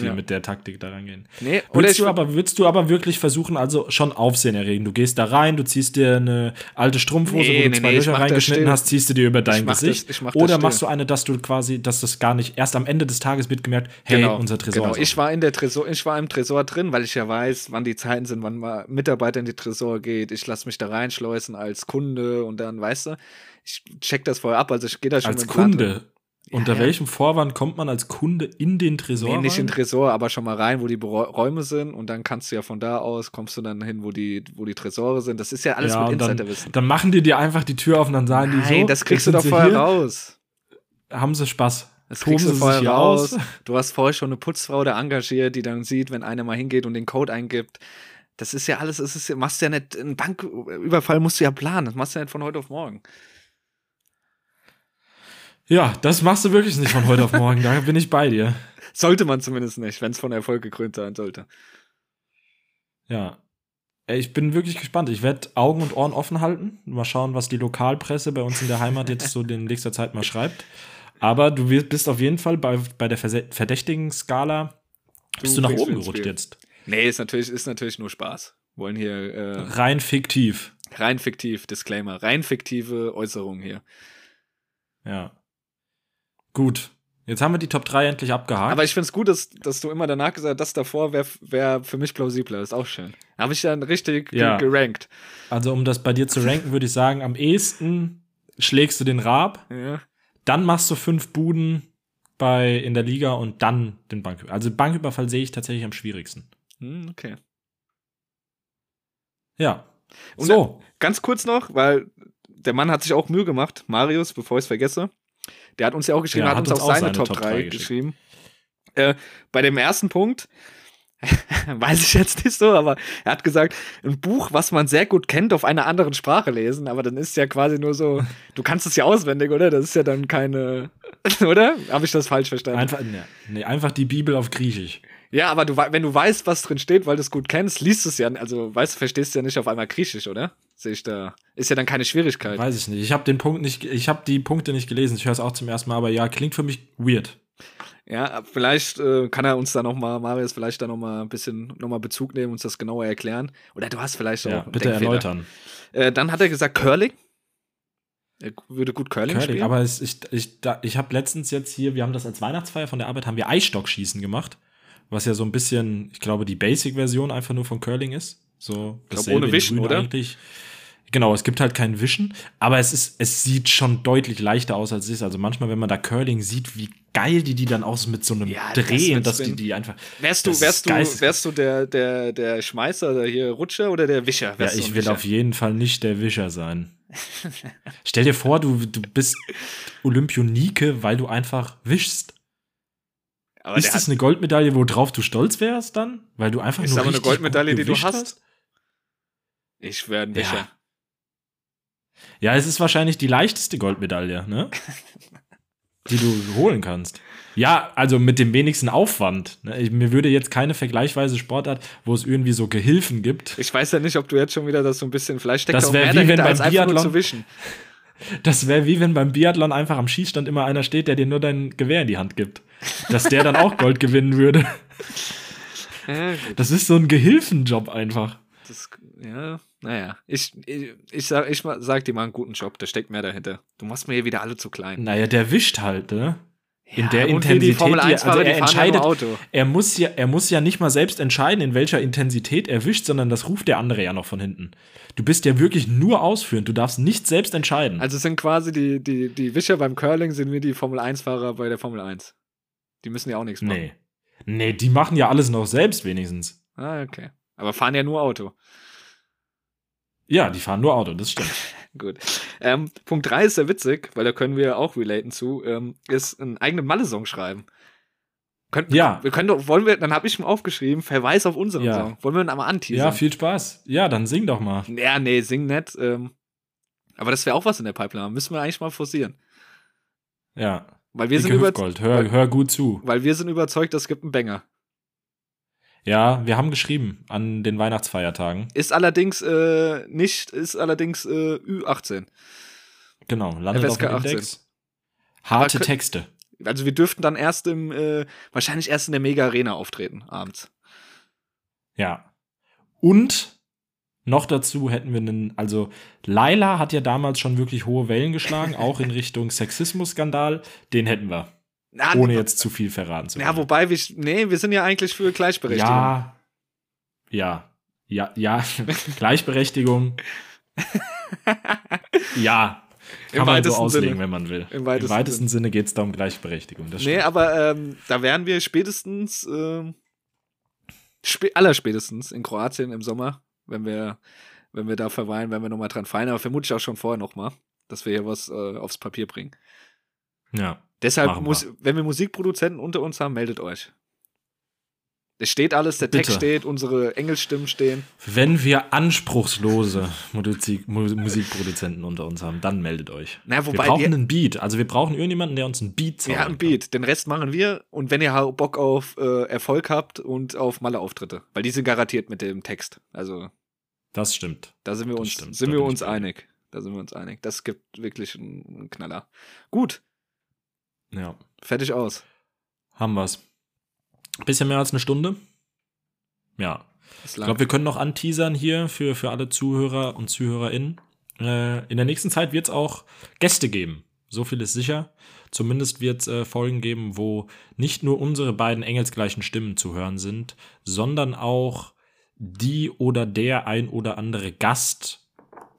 Speaker 5: die
Speaker 1: Ja.
Speaker 5: mit der Taktik da reingehen.
Speaker 1: Nee, ich
Speaker 5: du, aber, würdest du aber wirklich versuchen, also schon Aufsehen erregen? Du gehst da rein, du ziehst dir eine alte Strumpfhose,
Speaker 1: Nee,
Speaker 5: wo du
Speaker 1: nee,
Speaker 5: zwei
Speaker 1: nee,
Speaker 5: Löcher reingeschnitten hast, ziehst du dir über dein
Speaker 1: mach das-
Speaker 5: Gesicht.
Speaker 1: ich mach
Speaker 5: Oder machst du eine, dass du quasi, dass das gar nicht, erst am Ende des Tages wird gemerkt, hey, unser Tresor
Speaker 1: Genau,
Speaker 5: ist
Speaker 1: ich war in der Tresor, ich war im Tresor drin, weil ich ja weiß, wann die Zeiten sind, wann mal Mitarbeiter in die Tresor geht. Ich lasse mich da reinschleusen als Kunde und dann, weißt du, ich check das vorher ab, also ich gehe da schon
Speaker 5: als
Speaker 1: mit dem Plan.
Speaker 5: Kunde. Unter
Speaker 1: ja.
Speaker 5: welchem Vorwand kommt man als Kunde in den Tresor?
Speaker 1: Nee, nicht in
Speaker 5: rein?
Speaker 1: den Tresor, aber schon mal rein, wo die Räume sind und dann kannst du ja von da aus, kommst du dann hin, wo die, wo die Tresore sind. Das ist ja alles
Speaker 5: ja,
Speaker 1: mit
Speaker 5: und dann,
Speaker 1: Insiderwissen.
Speaker 5: dann machen die dir einfach die Tür auf und dann sagen die
Speaker 1: Nein,
Speaker 5: so.
Speaker 1: das kriegst du doch vorher
Speaker 5: hier,
Speaker 1: raus.
Speaker 5: Haben sie Spaß.
Speaker 1: Das
Speaker 5: Toben
Speaker 1: kriegst du vorher raus.
Speaker 5: aus.
Speaker 1: Du hast vorher schon eine Putzfrau da engagiert, die dann sieht, wenn einer mal hingeht und den Code eingibt. Das ist ja alles, es ist, ja- machst ja nicht, einen Banküberfall musst du ja planen, das machst du ja nicht von heute auf morgen.
Speaker 5: Ja, das machst du wirklich nicht von heute auf morgen. Da bin ich bei dir.
Speaker 1: Sollte man zumindest nicht, wenn es von Erfolg gekrönt sein sollte.
Speaker 5: Ja. Ich bin wirklich gespannt. Ich werde Augen und Ohren offen halten. Mal schauen, was die Lokalpresse bei uns in der Heimat jetzt so in nächster Zeit mal schreibt. Aber du bist auf jeden Fall bei, bei der verdächtigen Skala bist du, nach
Speaker 1: bringst
Speaker 5: oben gerutscht jetzt.
Speaker 1: Nee, ist natürlich, ist natürlich nur Spaß. Wollen hier äh,
Speaker 5: Rein fiktiv.
Speaker 1: rein fiktiv, Disclaimer, rein fiktive Äußerungen hier.
Speaker 5: Ja. Gut. Jetzt haben wir die Top 3 endlich abgehakt.
Speaker 1: Aber ich finde es gut, dass, dass du immer danach gesagt hast, das davor wäre wär für mich plausibler. ist auch schön. Habe ich dann richtig
Speaker 5: Ja.
Speaker 1: gerankt.
Speaker 5: also, um das bei dir zu ranken, würde ich sagen, am ehesten schlägst du den Raab,
Speaker 1: Ja.
Speaker 5: dann machst du fünf Buden bei, in der Liga und dann den Banküberfall. Also Banküberfall sehe ich tatsächlich am schwierigsten.
Speaker 1: Hm, okay.
Speaker 5: Ja.
Speaker 1: Und
Speaker 5: so.
Speaker 1: Ganz kurz noch, weil der Mann hat sich auch Mühe gemacht, Marius, bevor ich es vergesse. Der hat uns ja auch geschrieben,
Speaker 5: Ja,
Speaker 1: hat,
Speaker 5: hat
Speaker 1: uns
Speaker 5: uns
Speaker 1: auch
Speaker 5: auch
Speaker 1: seine,
Speaker 5: seine
Speaker 1: Top,
Speaker 5: Top
Speaker 1: 3
Speaker 5: 3
Speaker 1: geschrieben. Äh, bei dem ersten Punkt, weiß ich jetzt nicht so, aber er hat gesagt, ein Buch, was man sehr gut kennt, auf einer anderen Sprache lesen, aber dann ist ja quasi nur so, du kannst es ja auswendig, oder? Das ist ja dann keine, oder? Habe ich das falsch verstanden?
Speaker 5: Einfach, nee, nee, einfach die Bibel auf Griechisch.
Speaker 1: Ja, aber du, wenn du weißt, was drin steht, weil du es gut kennst, liest es ja, also weißt, verstehst du ja nicht auf einmal Griechisch, oder? Sehe ich da. Ist ja dann keine Schwierigkeit.
Speaker 5: Weiß ich nicht. Ich habe den Punkt nicht, ich habe die Punkte nicht gelesen. Ich höre es auch zum ersten Mal, aber ja, klingt für mich weird.
Speaker 1: Ja, vielleicht äh, kann er uns da noch mal, Marius, vielleicht da noch mal ein bisschen noch mal Bezug nehmen, uns das genauer erklären. Oder du hast vielleicht auch
Speaker 5: Ja, bitte
Speaker 1: Denkfehler.
Speaker 5: erläutern.
Speaker 1: Äh, dann hat er gesagt Curling. Er würde gut Curling,
Speaker 5: Curling,
Speaker 1: spielen.
Speaker 5: aber es, ich, ich, da, ich habe letztens jetzt hier, wir haben das als Weihnachtsfeier von der Arbeit, haben wir Eisstockschießen gemacht, was ja so ein bisschen, ich glaube, die Basic-Version einfach nur von Curling ist. So dasselbe
Speaker 1: ohne
Speaker 5: in
Speaker 1: Wischen, oder?
Speaker 5: Eigentlich. Genau, es gibt halt kein Wischen, aber es ist, es sieht schon deutlich leichter aus als es ist. Also manchmal, wenn man da Curling sieht, wie geil die die dann aus mit so einem
Speaker 1: Ja, das
Speaker 5: Drehen,
Speaker 1: wird's
Speaker 5: dass die die einfach.
Speaker 1: wärst du,
Speaker 5: das
Speaker 1: wärst du,
Speaker 5: geistig.
Speaker 1: wärst du der, der, der Schmeißer, der hier Rutscher oder der Wischer?
Speaker 5: Ja,
Speaker 1: Wärst du
Speaker 5: ich will
Speaker 1: Wischer?
Speaker 5: auf jeden Fall nicht der Wischer sein. Stell dir vor, du, du bist Olympionike, weil du einfach wischst.
Speaker 1: Aber
Speaker 5: ist das eine Goldmedaille, worauf du stolz wärst dann? Weil du einfach
Speaker 1: Ist
Speaker 5: nur
Speaker 1: aber eine Goldmedaille, die du
Speaker 5: gewischt
Speaker 1: hast? ich wäre ein Wischer.
Speaker 5: Ja. Ja, es ist wahrscheinlich die leichteste Goldmedaille, ne? die du holen kannst. Ja, also mit dem wenigsten Aufwand. Ne? Ich, mir würde jetzt keine vergleichsweise Sportart, wo es irgendwie so Gehilfen gibt.
Speaker 1: Ich weiß ja nicht, ob du jetzt schon wieder das so ein bisschen, vielleicht steckt
Speaker 5: Das
Speaker 1: da auch
Speaker 5: wär
Speaker 1: mehr
Speaker 5: wie wenn beim Biathlon-
Speaker 1: zu wischen.
Speaker 5: Das wäre wie wenn beim Biathlon einfach am Schießstand immer einer steht, der dir nur dein Gewehr in die Hand gibt. Dass der dann auch Gold gewinnen würde.
Speaker 1: Ja.
Speaker 5: Das ist so ein Gehilfenjob einfach.
Speaker 1: Das, ja, naja. Ich, ich, ich, sag, ich sag dir mal einen guten Job, da steckt mehr dahinter. Du machst mir hier wieder alle zu klein.
Speaker 5: Naja, der wischt halt, ne? in der
Speaker 1: und wie
Speaker 5: Intensität,
Speaker 1: die Formel
Speaker 5: die-
Speaker 1: 1
Speaker 5: also
Speaker 1: Fahrer,
Speaker 5: er
Speaker 1: ja
Speaker 5: entscheidet,
Speaker 1: Auto.
Speaker 5: er muss ja, er muss ja nicht mal selbst entscheiden, in welcher Intensität er wischt, sondern das ruft der andere ja noch von hinten. Du bist ja wirklich nur ausführend, du darfst nicht selbst entscheiden.
Speaker 1: Also sind quasi die, die, die Wischer beim Curling sind wie die Formel 1-Fahrer bei der Formel 1. Die müssen ja auch nichts machen.
Speaker 5: nee. Nee, die machen ja alles noch selbst wenigstens.
Speaker 1: Ah, okay. Aber fahren ja nur Auto.
Speaker 5: Ja, die fahren nur Auto, das stimmt.
Speaker 1: Gut. Ähm, Punkt 3 ist sehr witzig, weil da können wir auch relaten zu, ähm, ist einen eigenen Malle-Song schreiben. Könnten,
Speaker 5: Ja.
Speaker 1: Wir können doch, wollen wir, dann habe ich schon aufgeschrieben, Verweis auf unseren
Speaker 5: Ja.
Speaker 1: Song. Wollen wir ihn aber anteasern?
Speaker 5: Ja, viel Spaß. Ja, dann sing doch mal.
Speaker 1: Ja, nee, sing nicht. Ähm, aber das wäre auch was in der Pipeline. Müssen wir eigentlich mal forcieren.
Speaker 5: Ja.
Speaker 1: Weil wir, sind
Speaker 5: Hüftgold, hör,
Speaker 1: weil,
Speaker 5: hör gut zu.
Speaker 1: weil wir sind überzeugt, es gibt einen Banger.
Speaker 5: Ja, wir haben geschrieben an den Weihnachtsfeiertagen.
Speaker 1: Ist allerdings äh, nicht, ist allerdings äh, Ü18.
Speaker 5: Genau, landet
Speaker 1: FSK
Speaker 5: auf dem
Speaker 1: 18.
Speaker 5: Index. Harte
Speaker 1: Aber
Speaker 5: Texte.
Speaker 1: Also wir dürften dann erst im, äh, wahrscheinlich erst in der Mega Arena auftreten, abends.
Speaker 5: Ja. Und noch dazu hätten wir einen, also Laila hat ja damals schon wirklich hohe Wellen geschlagen, auch in Richtung Sexismus-Skandal. Den hätten wir,
Speaker 1: Na,
Speaker 5: ohne jetzt zu viel verraten zu
Speaker 1: Ja,
Speaker 5: wollen.
Speaker 1: wobei wir, nee, wir sind ja eigentlich für Gleichberechtigung.
Speaker 5: Ja. Ja. Ja, ja. Gleichberechtigung. ja.
Speaker 1: Im
Speaker 5: Kann man so
Speaker 1: weitesten
Speaker 5: auslegen,
Speaker 1: Sinne.
Speaker 5: wenn man will.
Speaker 1: Im weitesten
Speaker 5: Sinne geht es da um Gleichberechtigung. Das
Speaker 1: Nee, aber ähm, da wären wir spätestens, ähm, spä allerspätestens in Kroatien im Sommer, wenn wir, wenn wir da verweilen, werden wir nochmal dran feiern, aber vermutlich auch schon vorher nochmal, dass wir hier was äh, aufs Papier bringen.
Speaker 5: ja.
Speaker 1: Deshalb muss, wenn wir Musikproduzenten unter uns haben, meldet euch. Es steht alles, der
Speaker 5: Bitte.
Speaker 1: Text steht, unsere Engelstimmen stehen.
Speaker 5: Wenn wir anspruchslose Musik Mu- Musikproduzenten unter uns haben, dann meldet euch.
Speaker 1: Na,
Speaker 5: wir
Speaker 1: wobei
Speaker 5: brauchen
Speaker 1: die-
Speaker 5: einen Beat. Also wir brauchen irgendjemanden, der uns einen Beat
Speaker 1: Wir haben einen Beat, den Rest machen wir und wenn ihr Bock auf äh, Erfolg habt und auf Malle-Auftritte, weil die sind garantiert mit dem Text. Also.
Speaker 5: Das stimmt.
Speaker 1: Da sind wir uns, sind
Speaker 5: da
Speaker 1: wir uns einig. Da sind wir uns einig. Das gibt wirklich einen, einen Knaller. Gut,
Speaker 5: Ja.
Speaker 1: fertig aus.
Speaker 5: Haben wir's. Bisschen mehr als eine Stunde. Ja. Ich glaube, wir können noch anteasern hier für, für alle Zuhörer und ZuhörerInnen. Äh, in der nächsten Zeit wird es auch Gäste geben. So viel ist sicher. Zumindest wird es äh, Folgen geben, wo nicht nur unsere beiden engelsgleichen Stimmen zu hören sind, sondern auch die oder der ein oder andere Gast,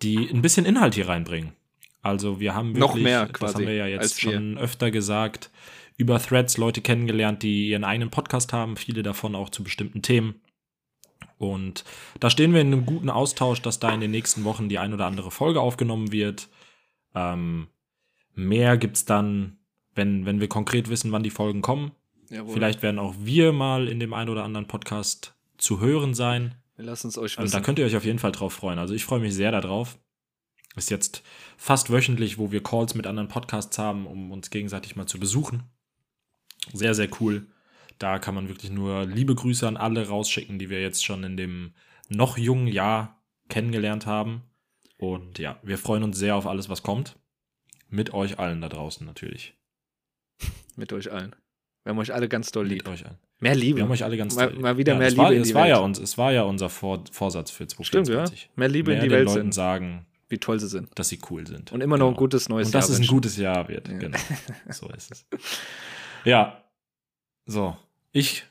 Speaker 5: die ein bisschen Inhalt hier reinbringen. Also wir haben
Speaker 1: Noch
Speaker 5: wirklich,
Speaker 1: mehr
Speaker 5: das
Speaker 1: quasi
Speaker 5: haben wir ja jetzt schon öfter gesagt, über Threads Leute kennengelernt, die ihren eigenen Podcast haben, viele davon auch zu bestimmten Themen. Und da stehen wir in einem guten Austausch, dass da in den nächsten Wochen die ein oder andere Folge aufgenommen wird. Ähm, mehr gibt's dann, wenn, wenn wir konkret wissen, wann die Folgen kommen.
Speaker 1: Jawohl.
Speaker 5: Vielleicht werden auch wir mal in dem ein oder anderen Podcast zu hören sein.
Speaker 1: Wir lassen es euch
Speaker 5: Und
Speaker 1: wissen.
Speaker 5: da könnt ihr euch auf jeden Fall drauf freuen. Also ich freue mich sehr darauf. Ist jetzt fast wöchentlich, wo wir Calls mit anderen Podcasts haben, um uns gegenseitig mal zu besuchen. Sehr, sehr cool. Da kann man wirklich nur liebe Grüße an alle rausschicken, die wir jetzt schon in dem noch jungen Jahr kennengelernt haben. Und ja, wir freuen uns sehr auf alles, was kommt. Mit euch allen da draußen natürlich.
Speaker 1: Mit euch allen. Wir haben euch alle ganz doll lieb.
Speaker 5: Mit euch allen.
Speaker 1: Mehr Liebe.
Speaker 5: Wir haben euch alle ganz
Speaker 1: Mal-
Speaker 5: doll-
Speaker 1: mal wieder mehr
Speaker 5: das war,
Speaker 1: Liebe in
Speaker 5: es
Speaker 1: die
Speaker 5: war
Speaker 1: Welt.
Speaker 5: ja uns, Es war ja unser Vor Vorsatz für
Speaker 1: Stimmt,
Speaker 5: 2024.
Speaker 1: ja. Mehr Liebe in die
Speaker 5: den
Speaker 1: Welt
Speaker 5: Leuten
Speaker 1: sind.
Speaker 5: sagen,
Speaker 1: Wie toll sie sind.
Speaker 5: dass sie cool sind.
Speaker 1: Und immer noch ein
Speaker 5: Genau.
Speaker 1: gutes neues
Speaker 5: Und dass
Speaker 1: Jahr
Speaker 5: es ein gutes Jahr wird.
Speaker 1: Ja.
Speaker 5: Genau. So ist es. Ja. So. Ich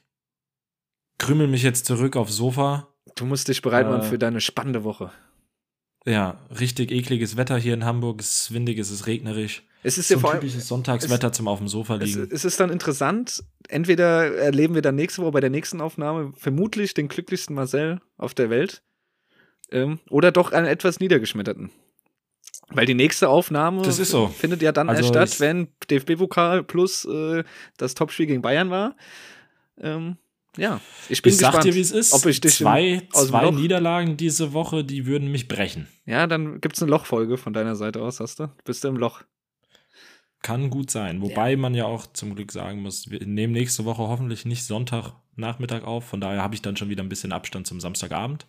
Speaker 5: krümel mich jetzt zurück aufs Sofa.
Speaker 1: Du musst dich bereit machen
Speaker 5: Äh,
Speaker 1: für deine spannende Woche.
Speaker 5: Ja, richtig ekliges Wetter hier in Hamburg. Es ist windig, es ist regnerisch.
Speaker 1: Es ist ja
Speaker 5: ein
Speaker 1: vor allem,
Speaker 5: typisches Sonntagswetter zum auf dem Sofa
Speaker 1: es,
Speaker 5: liegen.
Speaker 1: es ist dann interessant, entweder erleben wir dann nächste Woche bei der nächsten Aufnahme vermutlich den glücklichsten Marcel auf der Welt ähm, oder doch einen etwas niedergeschmetterten. Weil die nächste Aufnahme
Speaker 5: so.
Speaker 1: findet ja dann
Speaker 5: Also
Speaker 1: erst statt,
Speaker 5: ich-
Speaker 1: wenn DFB-Pokal plus äh, das Topspiel gegen Bayern war. Ähm, ja, ich bin
Speaker 5: ich sag
Speaker 1: gespannt,
Speaker 5: dir, wie es ist.
Speaker 1: ob ich dich
Speaker 5: zwei zwei Niederlagen diese Woche, die würden mich brechen.
Speaker 1: Ja, dann gibt's eine Lochfolge von deiner Seite aus, hast du? Bist du im Loch?
Speaker 5: Kann gut sein. Wobei man ja auch zum Glück sagen muss, wir nehmen nächste Woche hoffentlich nicht Sonntagnachmittag auf. Von daher habe ich dann schon wieder ein bisschen Abstand zum Samstagabend.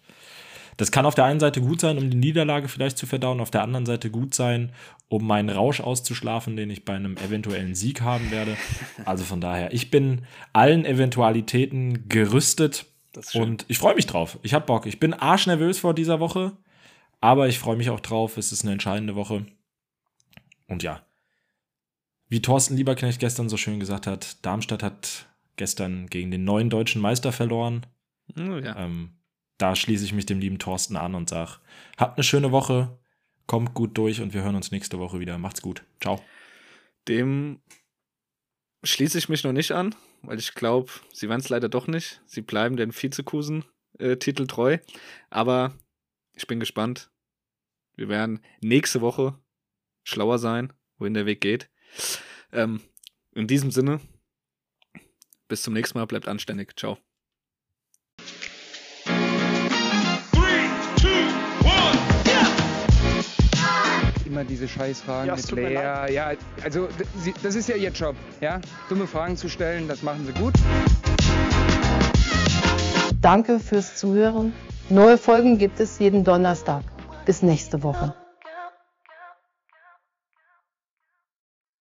Speaker 5: Das kann auf der einen Seite gut sein, um die Niederlage vielleicht zu verdauen, auf der anderen Seite gut sein, um meinen Rausch auszuschlafen, den ich bei einem eventuellen Sieg haben werde. Also von daher, ich bin allen Eventualitäten gerüstet und ich freue mich drauf. Ich habe Bock. Ich bin arschnervös vor dieser Woche, aber ich freue mich auch drauf. Es ist eine entscheidende Woche. Und ja, Wie Thorsten Lieberknecht gestern so schön gesagt hat, Darmstadt hat gestern gegen den neuen deutschen Meister verloren.
Speaker 1: Oh, ja.
Speaker 5: Ähm, da schließe ich mich dem lieben Thorsten an und sage, habt eine schöne Woche, kommt gut durch und wir hören uns nächste Woche wieder. Macht's gut. Ciao.
Speaker 1: Dem schließe ich mich noch nicht an, weil ich glaube, sie werden es leider doch nicht. Sie bleiben den Vizekusen-Titel treu. Aber ich bin gespannt. Wir werden nächste Woche schlauer sein, wohin der Weg geht. Ähm, in diesem Sinne, bis zum nächsten Mal, bleibt anständig. Ciao.
Speaker 7: Immer diese Scheißfragen
Speaker 2: Ja,
Speaker 7: mit Lea. Ja, also das ist ja ihr Job, ja? Dumme Fragen zu stellen, das machen sie gut.
Speaker 8: Danke fürs Zuhören. Neue Folgen gibt es jeden Donnerstag. Bis nächste Woche.